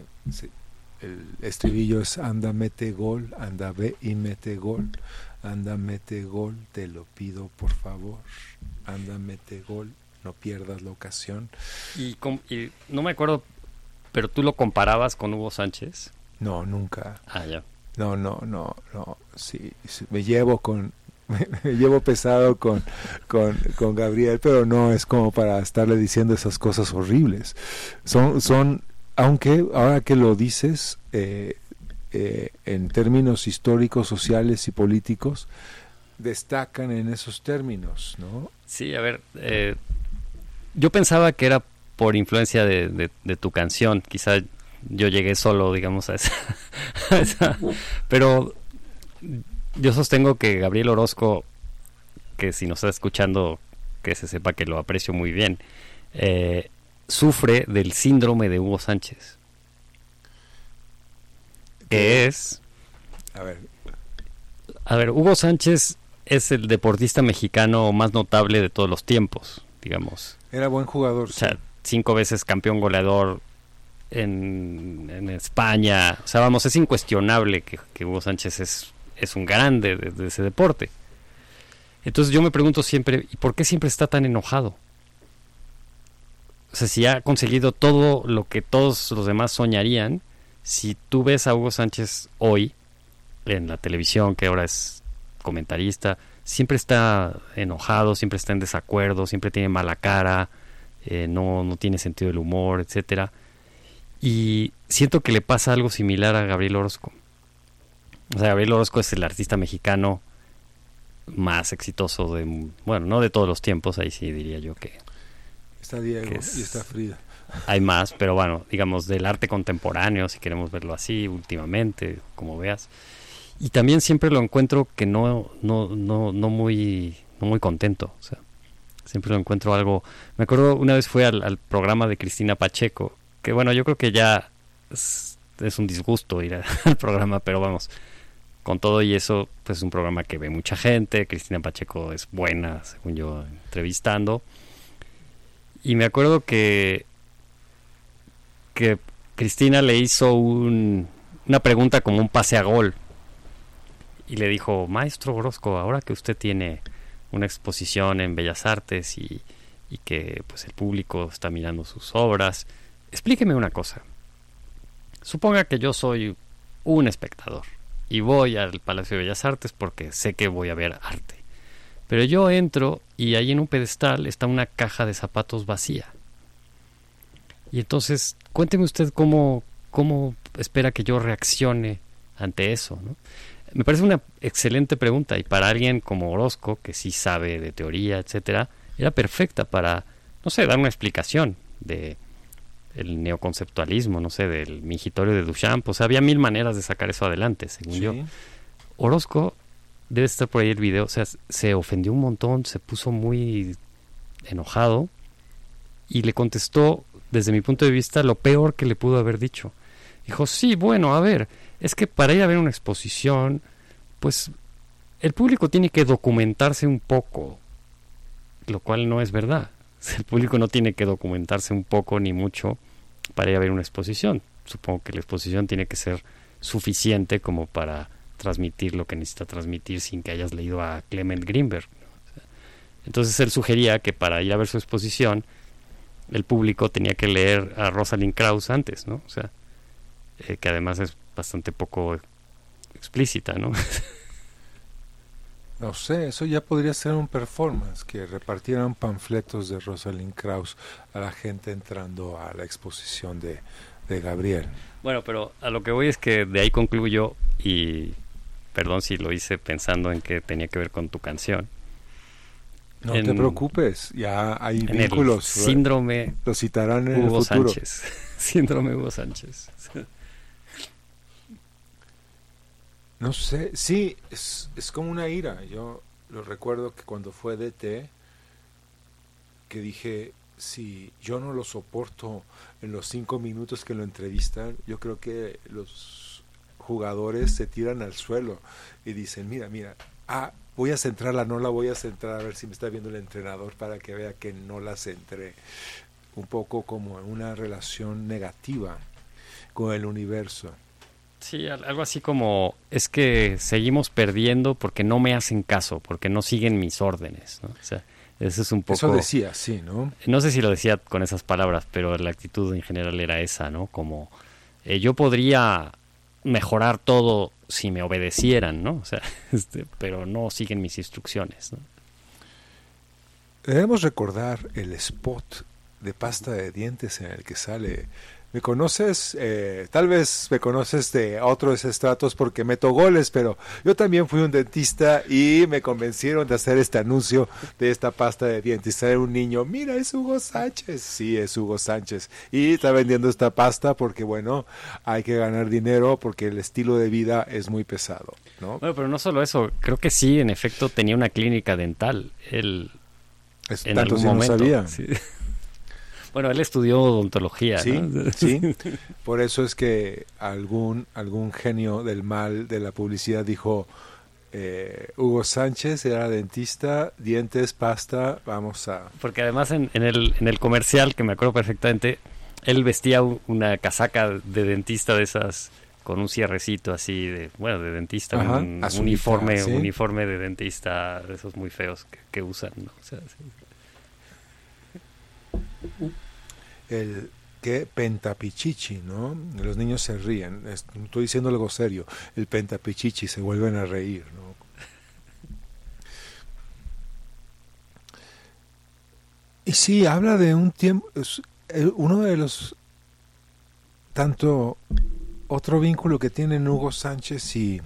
el estribillo es anda mete gol, anda ve y mete gol, anda mete gol, te lo pido por favor, anda mete gol, no pierdas la ocasión. Y, y no me acuerdo, pero tú lo comparabas con Hugo Sánchez. No, nunca. Ah, ya. No, no, no, no. Sí, me llevo con, <laughs> me, llevo pesado con, con, con, Gabriel, pero no es como para estarle diciendo esas cosas horribles. Son, son, aunque ahora que lo dices, eh, eh, en términos históricos, sociales y políticos, destacan en esos términos, ¿no? Sí, a ver, eh, yo pensaba que era por influencia de, tu canción, quizá yo llegué solo, digamos, <laughs> a esa, pero yo sostengo que Gabriel Orozco, que si nos está escuchando, que se sepa que lo aprecio muy bien, eh, sufre del síndrome de Hugo Sánchez. Que es... A ver. A ver, Hugo Sánchez es el deportista mexicano más notable de todos los tiempos, digamos. Era buen jugador. O sea, cinco veces campeón goleador en, España. O sea, vamos, es incuestionable que, Hugo Sánchez es, es un grande de, ese deporte. Entonces yo me pregunto siempre, ¿y por qué siempre está tan enojado? O sea, si ha conseguido todo lo que todos los demás soñarían, si tú ves a Hugo Sánchez hoy en la televisión, que ahora es comentarista, siempre está enojado, siempre está en desacuerdo, siempre tiene mala cara, eh, no, no tiene sentido del humor, etcétera. Y siento que le pasa algo similar a Gabriel Orozco. O sea, Gabriel Orozco es el artista mexicano más exitoso de, bueno, no de todos los tiempos, ahí sí diría yo que... Está Diego y está Frida. Hay más, pero bueno, digamos del arte contemporáneo, si queremos verlo así, últimamente, como veas. Y también siempre lo encuentro que no, no, no, no muy, no muy contento. O sea, siempre lo encuentro algo. Me acuerdo una vez fue al programa de Cristina Pacheco que bueno, yo creo que ya es, un disgusto ir <laughs> al programa, pero vamos, con todo y eso, pues es un programa que ve mucha gente, Cristina Pacheco es buena, según yo, entrevistando. Y me acuerdo que, que Cristina le hizo un, una pregunta como un pase a gol. Y le dijo, maestro Orozco, ahora que usted tiene una exposición en Bellas Artes y, y que pues el público está mirando sus obras, Explíqueme una cosa. Suponga que yo soy un espectador y voy al Palacio de Bellas Artes porque sé que voy a ver arte. Pero yo entro y ahí en un pedestal está una caja de zapatos vacía. Y entonces, cuénteme usted cómo, cómo espera que yo reaccione ante eso. Me parece una excelente pregunta y para alguien como Orozco, que sí sabe de teoría, etcétera, era perfecta para, no sé, dar una explicación de el neoconceptualismo, no sé, del mingitorio de Duchamp. O sea, había mil maneras de sacar eso adelante, según yo. Orozco, debe estar por ahí el video, o sea, se ofendió un montón, se puso muy enojado y le contestó, desde mi punto de vista, lo peor que le pudo haber dicho. Dijo, sí, bueno, a ver, es que para ir a ver una exposición, pues el público tiene que documentarse un poco, lo cual no es verdad. <laughs> El público no tiene que documentarse un poco ni mucho para ir a ver una exposición. Supongo que la exposición tiene que ser suficiente como para transmitir lo que necesita transmitir sin que hayas leído a Clement Greenberg. Entonces él sugería que para ir a ver su exposición el público tenía que leer a Rosalind Krauss antes, ¿no? O sea, eh, que además es bastante poco explícita, ¿no? No sé, eso ya podría ser un performance, que repartieran panfletos de Rosalind Krauss a la gente entrando a la exposición de, de Gabriel. Bueno, pero a lo que voy es que de ahí concluyo y perdón si lo hice pensando en que tenía que ver con tu canción. No te preocupes, ya hay vínculos. síndrome. Lo citarán en Hugo el futuro. Sánchez. <laughs> síndrome Hugo Sánchez. No sé, sí, es, es como una ira. Yo lo recuerdo que cuando fue DT, que dije, si yo no lo soporto en los cinco minutos que lo entrevistan, yo creo que los jugadores se tiran al suelo y dicen, mira, mira, ah, voy a centrarla, no la voy a centrar, a ver si me está viendo el entrenador para que vea que no la centré. Un poco como en una relación negativa con el universo. Sí, algo así como es que seguimos perdiendo porque no me hacen caso, porque no siguen mis órdenes, ¿no? O sea, eso es un poco... Eso decía, sí, ¿no? No sé si lo decía con esas palabras, pero la actitud en general era esa, ¿no? Como eh, yo podría mejorar todo si me obedecieran, ¿no? O sea, <laughs> este, pero no siguen mis instrucciones, ¿no? Debemos recordar el spot de pasta de dientes en el que sale me conoces, eh, tal vez me conoces de otros estratos porque meto goles, pero yo también fui un dentista y me convencieron de hacer este anuncio de esta pasta de dientes. Era un niño, mira, es Hugo Sánchez. Sí, es Hugo Sánchez. Y está vendiendo esta pasta porque, bueno, hay que ganar dinero porque el estilo de vida es muy pesado. ¿no? Bueno, pero no solo eso, creo que sí, en efecto, tenía una clínica dental. Él, en algún momento. sabía. Sí. Bueno, él estudió odontología. Sí, <laughs> sí. Por eso es que algún, algún genio del mal de la publicidad dijo, eh, Hugo Sánchez era dentista, dientes, pasta, vamos a... Porque además en, el, en el comercial, que me acuerdo perfectamente, él vestía una casaca de dentista de esas con un cierrecito así de bueno de dentista un uniforme uniforme de dentista de esos muy feos que, usan ¿no? o sea, el que pentapichichi, ¿no? Los niños se ríen, estoy diciendo algo serio, el pentapichichi se vuelven a reír, ¿no? Y sí, habla de un tiempo, eh, uno de los, tanto otro vínculo que tienen Hugo Sánchez y,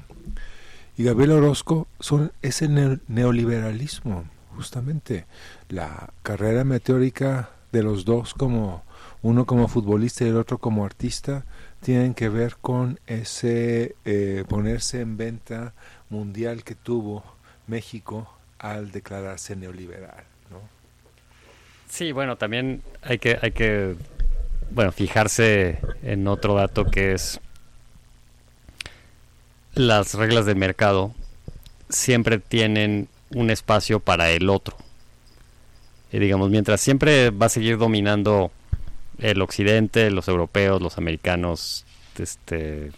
y Gabriel Orozco son ese neoliberalismo, justamente, la carrera meteórica de los dos como uno como futbolista y el otro como artista, tienen que ver con ese eh, ponerse en venta mundial que tuvo México al declararse neoliberal, ¿no? Sí, bueno, también hay que, hay que bueno, fijarse en otro dato que es las reglas del mercado siempre tienen un espacio para el otro. Y digamos, mientras siempre va a seguir dominando el occidente, los europeos, los americanos, este,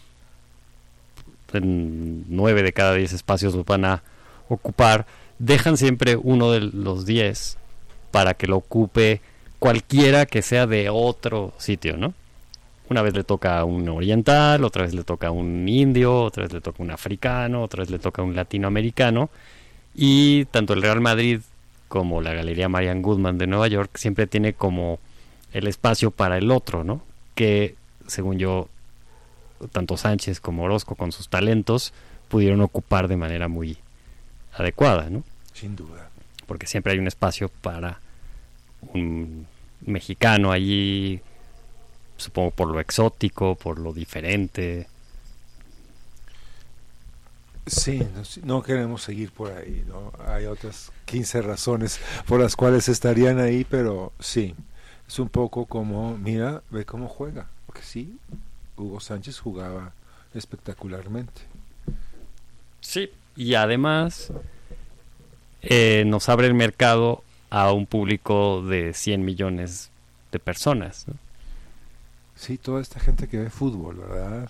en nueve de cada diez espacios los van a ocupar, dejan siempre uno de los diez para que lo ocupe cualquiera que sea de otro sitio, ¿no? Una vez le toca a un oriental, otra vez le toca a un indio, otra vez le toca a un africano, otra vez le toca a un latinoamericano. Y tanto el Real Madrid como la Galería Marian Goodman de Nueva York siempre tiene como el espacio para el otro, ¿no? Que, según yo, tanto Sánchez como Orozco, con sus talentos, pudieron ocupar de manera muy adecuada, ¿no? Sin duda. Porque siempre hay un espacio para un mexicano allí, supongo por lo exótico, por lo diferente. Sí, no, queremos seguir por ahí, ¿no? Hay otras 15 razones por las cuales estarían ahí, pero sí, es un poco como, mira, ve cómo juega. Porque sí, Hugo Sánchez jugaba espectacularmente. Sí, y además eh, nos abre el mercado a un público de 100 millones de personas. Sí, toda esta gente que ve fútbol, ¿verdad?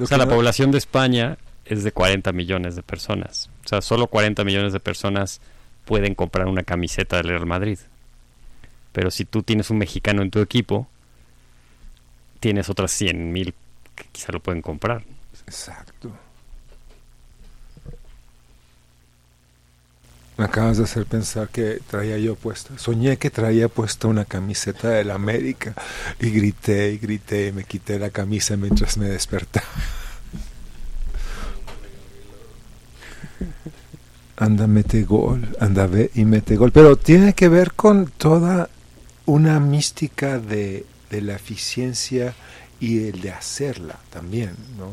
o sea, la población de España es de 40 millones de personas. O sea, solo 40 millones de personas pueden comprar una camiseta del Real Madrid. Pero si tú tienes un mexicano en tu equipo, tienes otras 100 mil que quizá lo pueden comprar. Exacto. Me acabas de hacer pensar que traía yo puesta. Soñé que traía puesta una camiseta de la América y grité y grité y me quité la camisa mientras me despertaba. anda mete gol, anda ve y mete gol. Pero tiene que ver con toda una mística de, de la eficiencia y el de hacerla también, ¿no?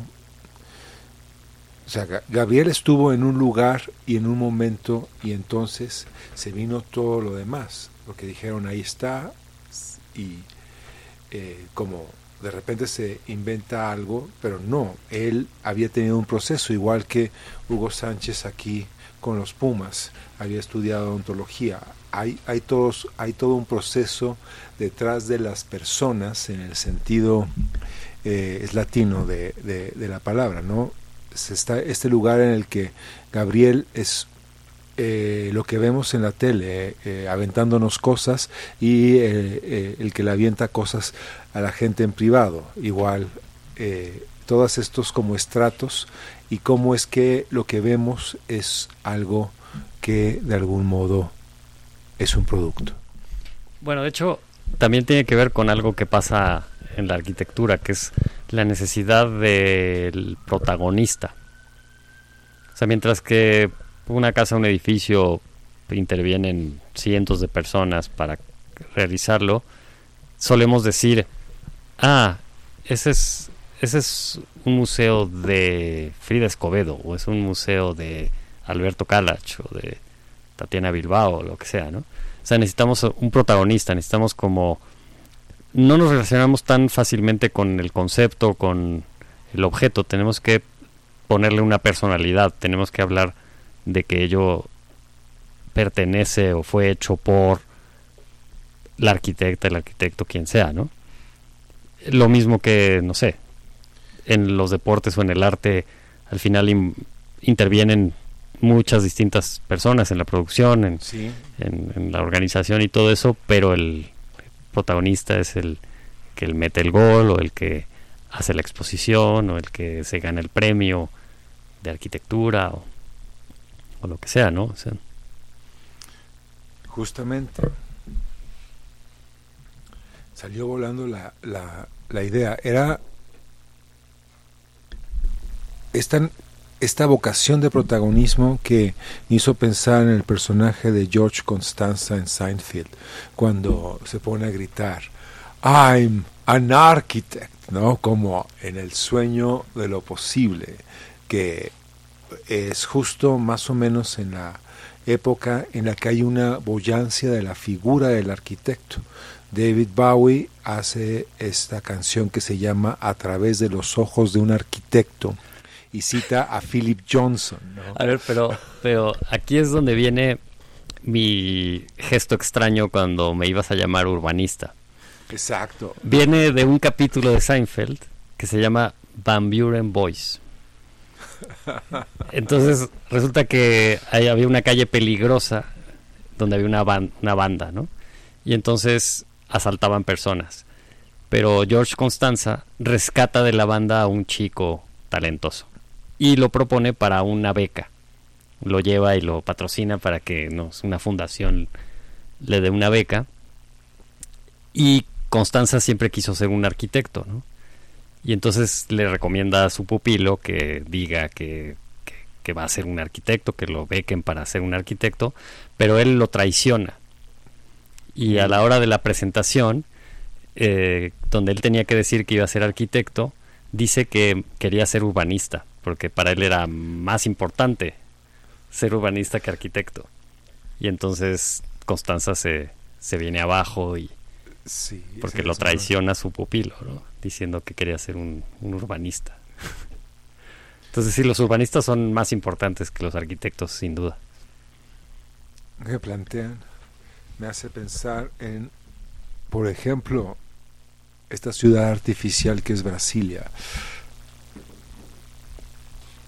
O sea, Gabriel estuvo en un lugar y en un momento y entonces se vino todo lo demás. Lo que dijeron ahí está y eh, como de repente se inventa algo, pero no, él había tenido un proceso, igual que Hugo Sánchez aquí con los Pumas, había estudiado ontología. Hay, hay, todos, hay todo un proceso detrás de las personas en el sentido eh, es latino de, de, la palabra, ¿no? está este lugar en el que Gabriel es eh, lo que vemos en la tele, eh, aventándonos cosas y el que le avienta cosas a la gente en privado, igual, todos estos como estratos y cómo es que lo que vemos es algo que de algún modo es un producto. Bueno, de hecho, también tiene que ver con algo que pasa en la arquitectura, que es la necesidad del protagonista. O sea, mientras que una casa, un edificio intervienen cientos de personas para realizarlo, solemos decir, ah, ese es, ese es un museo de Frida Escobedo, o es un museo de Alberto Calach, o de Tatiana Bilbao, o lo que sea, ¿no? O sea, necesitamos un protagonista, necesitamos como no nos relacionamos tan fácilmente con el concepto, con el objeto, tenemos que ponerle una personalidad, tenemos que hablar de que ello pertenece o fue hecho por la arquitecta, el arquitecto, quien sea, ¿no? Lo mismo que, no sé, en los deportes o en el arte, al final intervienen muchas distintas personas en la producción, en, en la organización y todo eso, pero el, protagonista es el que mete el gol o el que hace la exposición o el que se gana el premio de arquitectura o, lo que sea, ¿no? Justamente salió volando la, la, la idea. Era esta, esta vocación de protagonismo que hizo pensar en el personaje de George Constanza en Seinfeld, cuando se pone a gritar, I'm an architect, ¿no? Como en el sueño de lo posible, que es justo más o menos en la época en la que hay una boyancia de la figura del arquitecto. David Bowie hace esta canción que se llama A través de los ojos de un arquitecto y cita a Philip Johnson. A ver, pero, pero aquí es donde viene mi gesto extraño cuando me ibas a llamar urbanista. Exacto. Viene de un capítulo de Seinfeld que se llama Van Buren Boys. Entonces resulta que ahí había una calle peligrosa donde había una, una banda, ¿no? Y entonces asaltaban personas. Pero George Constanza rescata de la banda a un chico talentoso y lo propone para una beca. Lo lleva y lo patrocina para que nos, una fundación le dé una beca. Y Constanza siempre quiso ser un arquitecto, ¿no? Y entonces le recomienda a su pupilo que diga que, que, va a ser un arquitecto, que lo bequen para ser un arquitecto, pero él lo traiciona. Y a la hora de la presentación, eh, donde él tenía que decir que iba a ser arquitecto, dice que quería ser urbanista porque para él era más importante ser urbanista que arquitecto. Y entonces Constanza se, se viene abajo y porque lo traiciona su pupilo, diciendo que quería ser un, urbanista. Entonces sí, los urbanistas son más importantes que los arquitectos, sin duda. que plantean me hace pensar en, por ejemplo, esta ciudad artificial que es Brasilia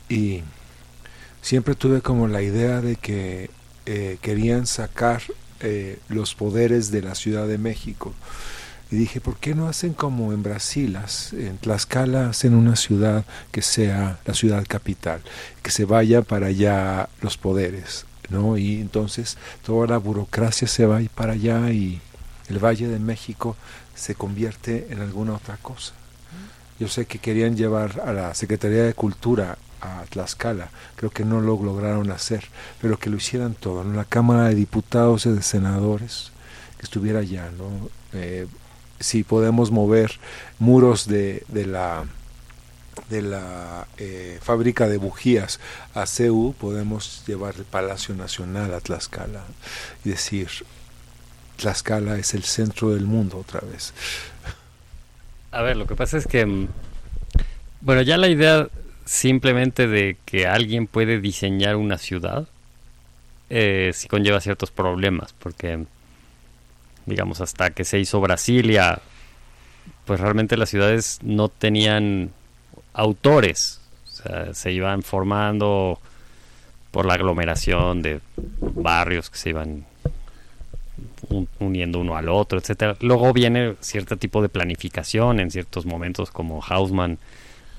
y siempre tuve como la idea de que eh, querían sacar eh, los poderes de la Ciudad de México. Y dije, ¿por qué no hacen como en Brasil? En Tlaxcala hacen una ciudad que sea la ciudad capital, que se vaya para allá los poderes, ¿no? Y entonces toda la burocracia se va para allá y el Valle de México se convierte en alguna otra cosa. Yo sé que querían llevar a la Secretaría de Cultura a Tlaxcala. Creo que no lo lograron hacer, pero que lo hicieran todo. En la Cámara de Diputados y de Senadores, que estuviera allá. ¿no? Eh, si podemos mover muros de, de la de la eh, fábrica de bujías a CEU, podemos llevar el Palacio Nacional a Tlaxcala y decir, Tlaxcala es el centro del mundo otra vez. A ver, lo que pasa es que, mm, bueno, ya la idea simplemente de que alguien puede diseñar una ciudad, eh, sí conlleva ciertos problemas, porque, digamos, hasta que se hizo Brasilia, pues realmente las ciudades no tenían autores, o sea, se iban formando por la aglomeración de barrios que se iban uniendo uno al otro, etcétera. Luego viene cierto tipo de planificación en ciertos momentos como Hausmann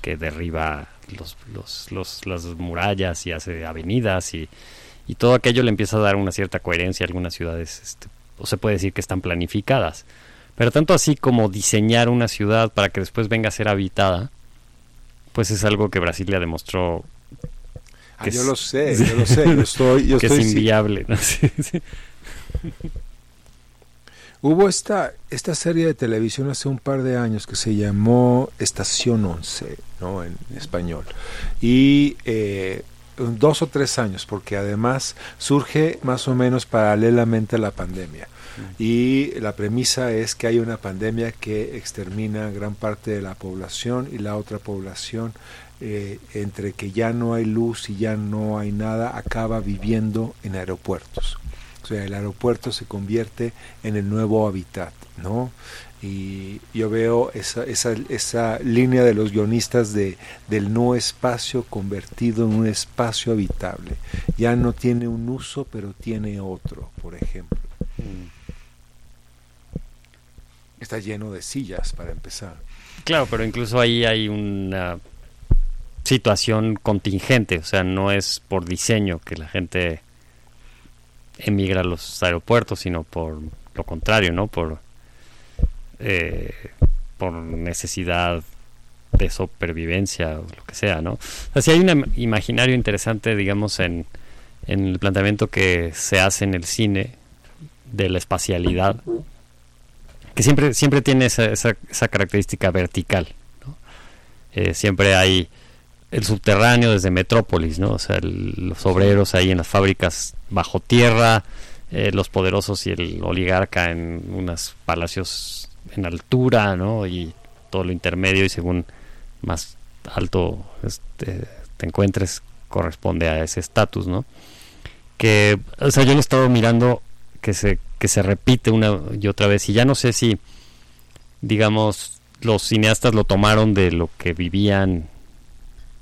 que derriba los, los, los, las murallas y hace avenidas y, y, todo aquello le empieza a dar una cierta coherencia a algunas ciudades, este, o se puede decir que están planificadas. Pero tanto así como diseñar una ciudad para que después venga a ser habitada, pues es algo que Brasilia demostró. Ah, que yo lo sé, <laughs> yo lo sé, yo estoy, yo que estoy, es inviable. ¿no? <laughs> Sí, sí. Hubo esta, esta serie de televisión hace un par de años que se llamó Estación 11, ¿no? en español. Y eh, dos o tres años, porque además surge más o menos paralelamente a la pandemia. Y la premisa es que hay una pandemia que extermina gran parte de la población y la otra población, eh, entre que ya no hay luz y ya no hay nada, acaba viviendo en aeropuertos. O sea, el aeropuerto se convierte en el nuevo hábitat, ¿no? Y yo veo esa, esa, esa línea de los guionistas de, del no espacio convertido en un espacio habitable. Ya no tiene un uso, pero tiene otro, por ejemplo. Mm. Está lleno de sillas, para empezar. Claro, pero incluso ahí hay una situación contingente, o sea, no es por diseño que la gente emigra a los aeropuertos, sino por lo contrario, ¿no? Por, eh, por necesidad de supervivencia o lo que sea, ¿no? Así hay un imaginario interesante, digamos, en, en el planteamiento que se hace en el cine de la espacialidad, que siempre, siempre tiene esa, esa, esa característica vertical, ¿no? Eh, siempre hay el subterráneo desde Metrópolis, ¿no? O sea, el, los obreros ahí en las fábricas bajo tierra, eh, los poderosos y el oligarca en unos palacios en altura, ¿no? Y todo lo intermedio y según más alto este, te encuentres corresponde a ese estatus, ¿no? Que, o sea, yo lo he estado mirando que se, que se repite una y otra vez y ya no sé si, digamos, los cineastas lo tomaron de lo que vivían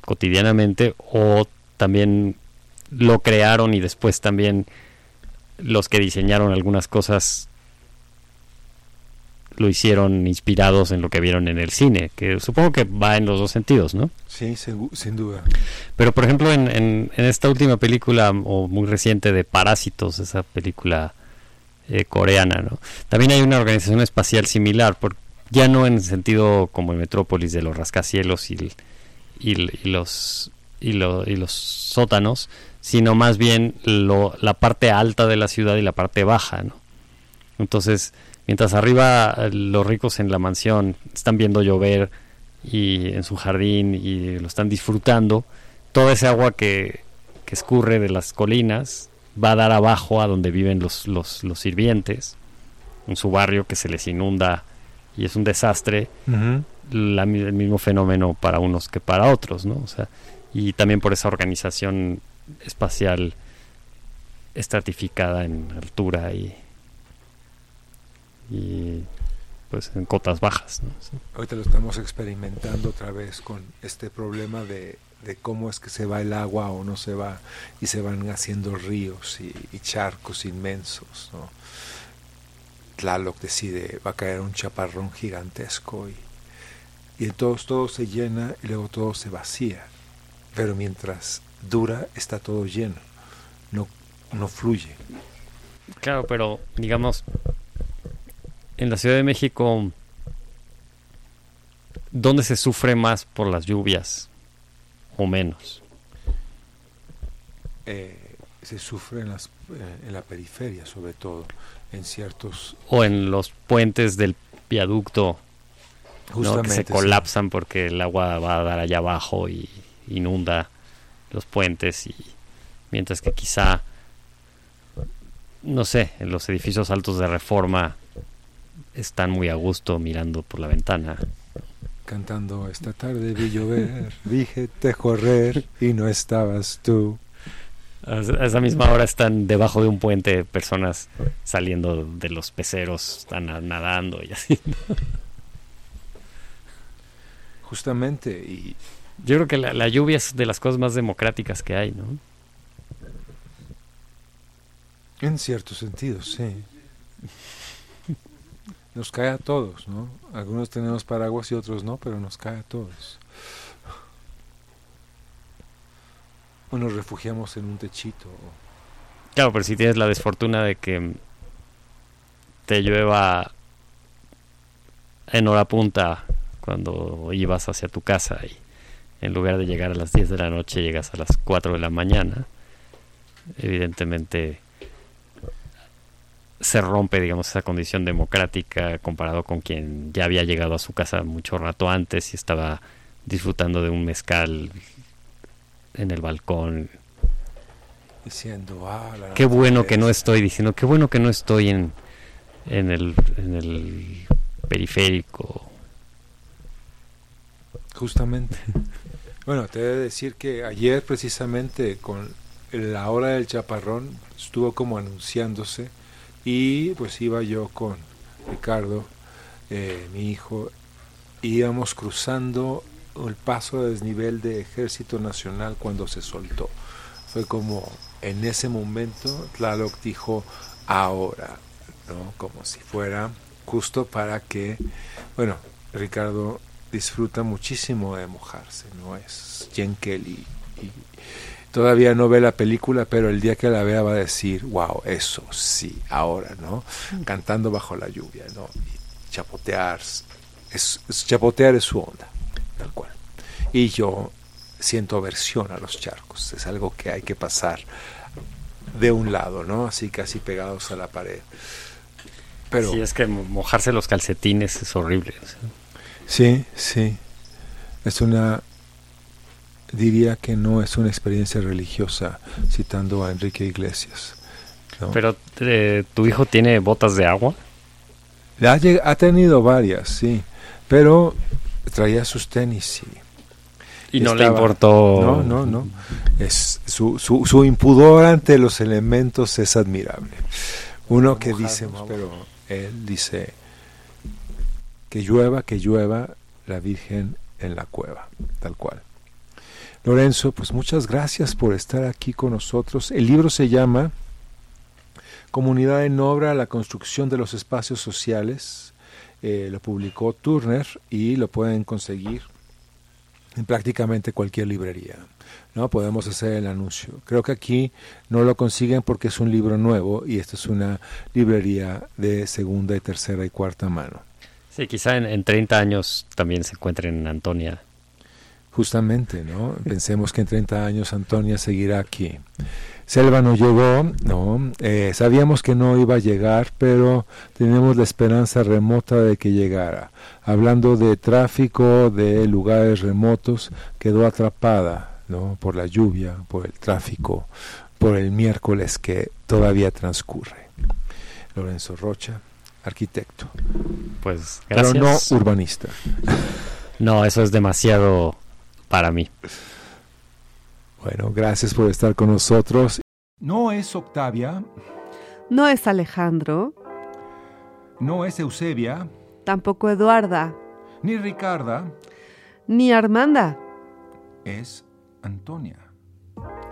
cotidianamente o también lo crearon y después también los que diseñaron algunas cosas lo hicieron inspirados en lo que vieron en el cine, que supongo que va en los dos sentidos, ¿no? Sí, sin, sin duda. Pero por ejemplo en, en, en, esta última película o muy reciente de Parásitos, esa película eh, coreana, ¿no? También hay una organización espacial similar, por, ya no en el sentido como en Metrópolis de los rascacielos y, y, los y, lo, y los sótanos, sino más bien lo, la parte alta de la ciudad y la parte baja, ¿no? Entonces, mientras arriba los ricos en la mansión están viendo llover y en su jardín y lo están disfrutando, toda ese agua que, que escurre de las colinas va a dar abajo a donde viven los, los, los sirvientes, en su barrio que se les inunda y es un desastre. La, el mismo fenómeno para unos que para otros, ¿no? O sea, y también por esa organización espacial estratificada en altura y, y pues en cotas bajas. ¿no? Ahorita lo estamos experimentando otra vez con este problema de, de, cómo es que se va el agua o no se va y se van haciendo ríos y, y charcos inmensos. ¿no? Tlaloc decide, va a caer un chaparrón gigantesco y, y entonces todo se llena y luego todo se vacía pero mientras dura está todo lleno, no, no fluye. Claro, pero digamos, en la Ciudad de México, ¿dónde se sufre más por las lluvias o menos? eh, se sufre en, las, eh, en la periferia, sobre todo, en ciertos... O en los puentes del viaducto, ¿no? que Justamente, se sí. colapsan porque el agua va a dar allá abajo y inunda los puentes y mientras que quizá no sé, en los edificios altos de reforma están muy a gusto mirando por la ventana. Cantando esta tarde vi llover, <laughs> dije te correr y no estabas tú. A esa misma hora están debajo de un puente personas saliendo de los peceros, están na- nadando y <laughs> así. Justamente, y Yo creo que la, la lluvia es de las cosas más democráticas que hay, ¿no? en cierto sentido, sí. Nos cae a todos, ¿no? Algunos tenemos paraguas y otros no, pero nos cae a todos. O nos refugiamos en un techito. o- Claro, pero si tienes la desfortuna de que te llueva en hora punta cuando ibas hacia tu casa y en lugar de llegar a las 10 de la noche llegas a las 4 de la mañana, evidentemente se rompe, digamos, esa condición democrática comparado con quien ya había llegado a su casa mucho rato antes y estaba disfrutando de un mezcal en el balcón Diciendo, ah, la Qué bueno que no naturaleza". estoy diciendo, qué bueno que no estoy en, en, el, en el periférico. Justamente. <laughs> Bueno, te he de decir que ayer precisamente con la hora del chaparrón estuvo como anunciándose y pues iba yo con Ricardo, eh, mi hijo, íbamos cruzando el paso de desnivel de Ejército Nacional cuando se soltó. Fue como en ese momento Tlaloc dijo ahora, ¿no? Como si fuera justo para que, bueno, Ricardo disfruta muchísimo de mojarse, ¿no? Es Jen Kelly. Y todavía no ve la película, pero el día que la vea va a decir, wow, eso sí, ahora, ¿no? Cantando bajo la lluvia, ¿no? Y chapotear, es, es- chapotear es su onda, tal cual. Y yo siento aversión a los charcos, es algo que hay que pasar de un lado, ¿no? Así casi pegados a la pared. Pero Sí, es que mo- mojarse los calcetines es horrible. o sea. Sí, sí. Es una, diría que no es una experiencia religiosa, citando a Enrique Iglesias. ¿no? Pero, eh, ¿tu hijo tiene botas de agua? ha, ha tenido varias, sí, pero traía sus tenis y Y no le Estaba- importó. no, no, no. Es, su, su, su impudor ante los elementos es admirable. Uno que dice, pero él dice que llueva, que llueva la Virgen en la cueva, tal cual. Lorenzo, pues muchas gracias por estar aquí con nosotros. El libro se llama Comunidad en Obra, la construcción de los espacios sociales. Eh, lo publicó Turner y lo pueden conseguir en prácticamente cualquier librería. ¿no? Podemos hacer el anuncio. Creo que aquí no lo consiguen porque es un libro nuevo y esta es una librería de segunda y tercera y cuarta mano. Sí, quizá en, en 30 años también se encuentren en Antonia. Justamente, ¿no? Pensemos que en 30 años Antonia seguirá aquí. Selva no llegó, no. Eh, sabíamos que no iba a llegar, pero tenemos la esperanza remota de que llegara. Hablando de tráfico, de lugares remotos, quedó atrapada, ¿no? Por la lluvia, por el tráfico, por el miércoles que todavía transcurre. Lorenzo Rocha, arquitecto, Pues gracias. pero no urbanista. No, eso es demasiado para mí. Bueno, gracias por estar con nosotros. No es Octavia, No es Alejandro, no es Eusebia, tampoco Eduarda, ni Ricarda, ni Armanda. es Antonia.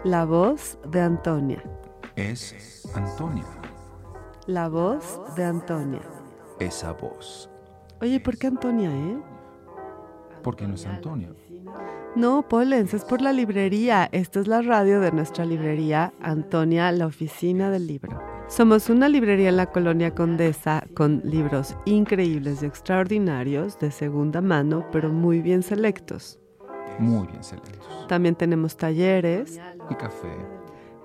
La voz de Antonia. Es Antonia. La voz de Antonia. Esa voz. Oye, ¿por qué Antonia, eh? Porque no es Antonia. No, Polens, es por la librería. Esta es la radio de nuestra librería, Antonia, la oficina del libro. Somos una librería en la colonia Condesa con libros increíbles y extraordinarios de segunda mano, pero muy bien selectos. Muy bien selectos. También tenemos talleres, Y café.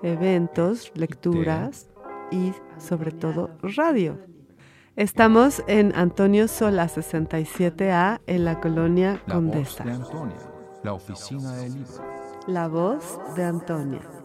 eventos, lecturas y sobre todo radio. Estamos en Antonio Sola 67A en la colonia La Condesa. voz de Antonia, la oficina del libro. La voz de Antonia.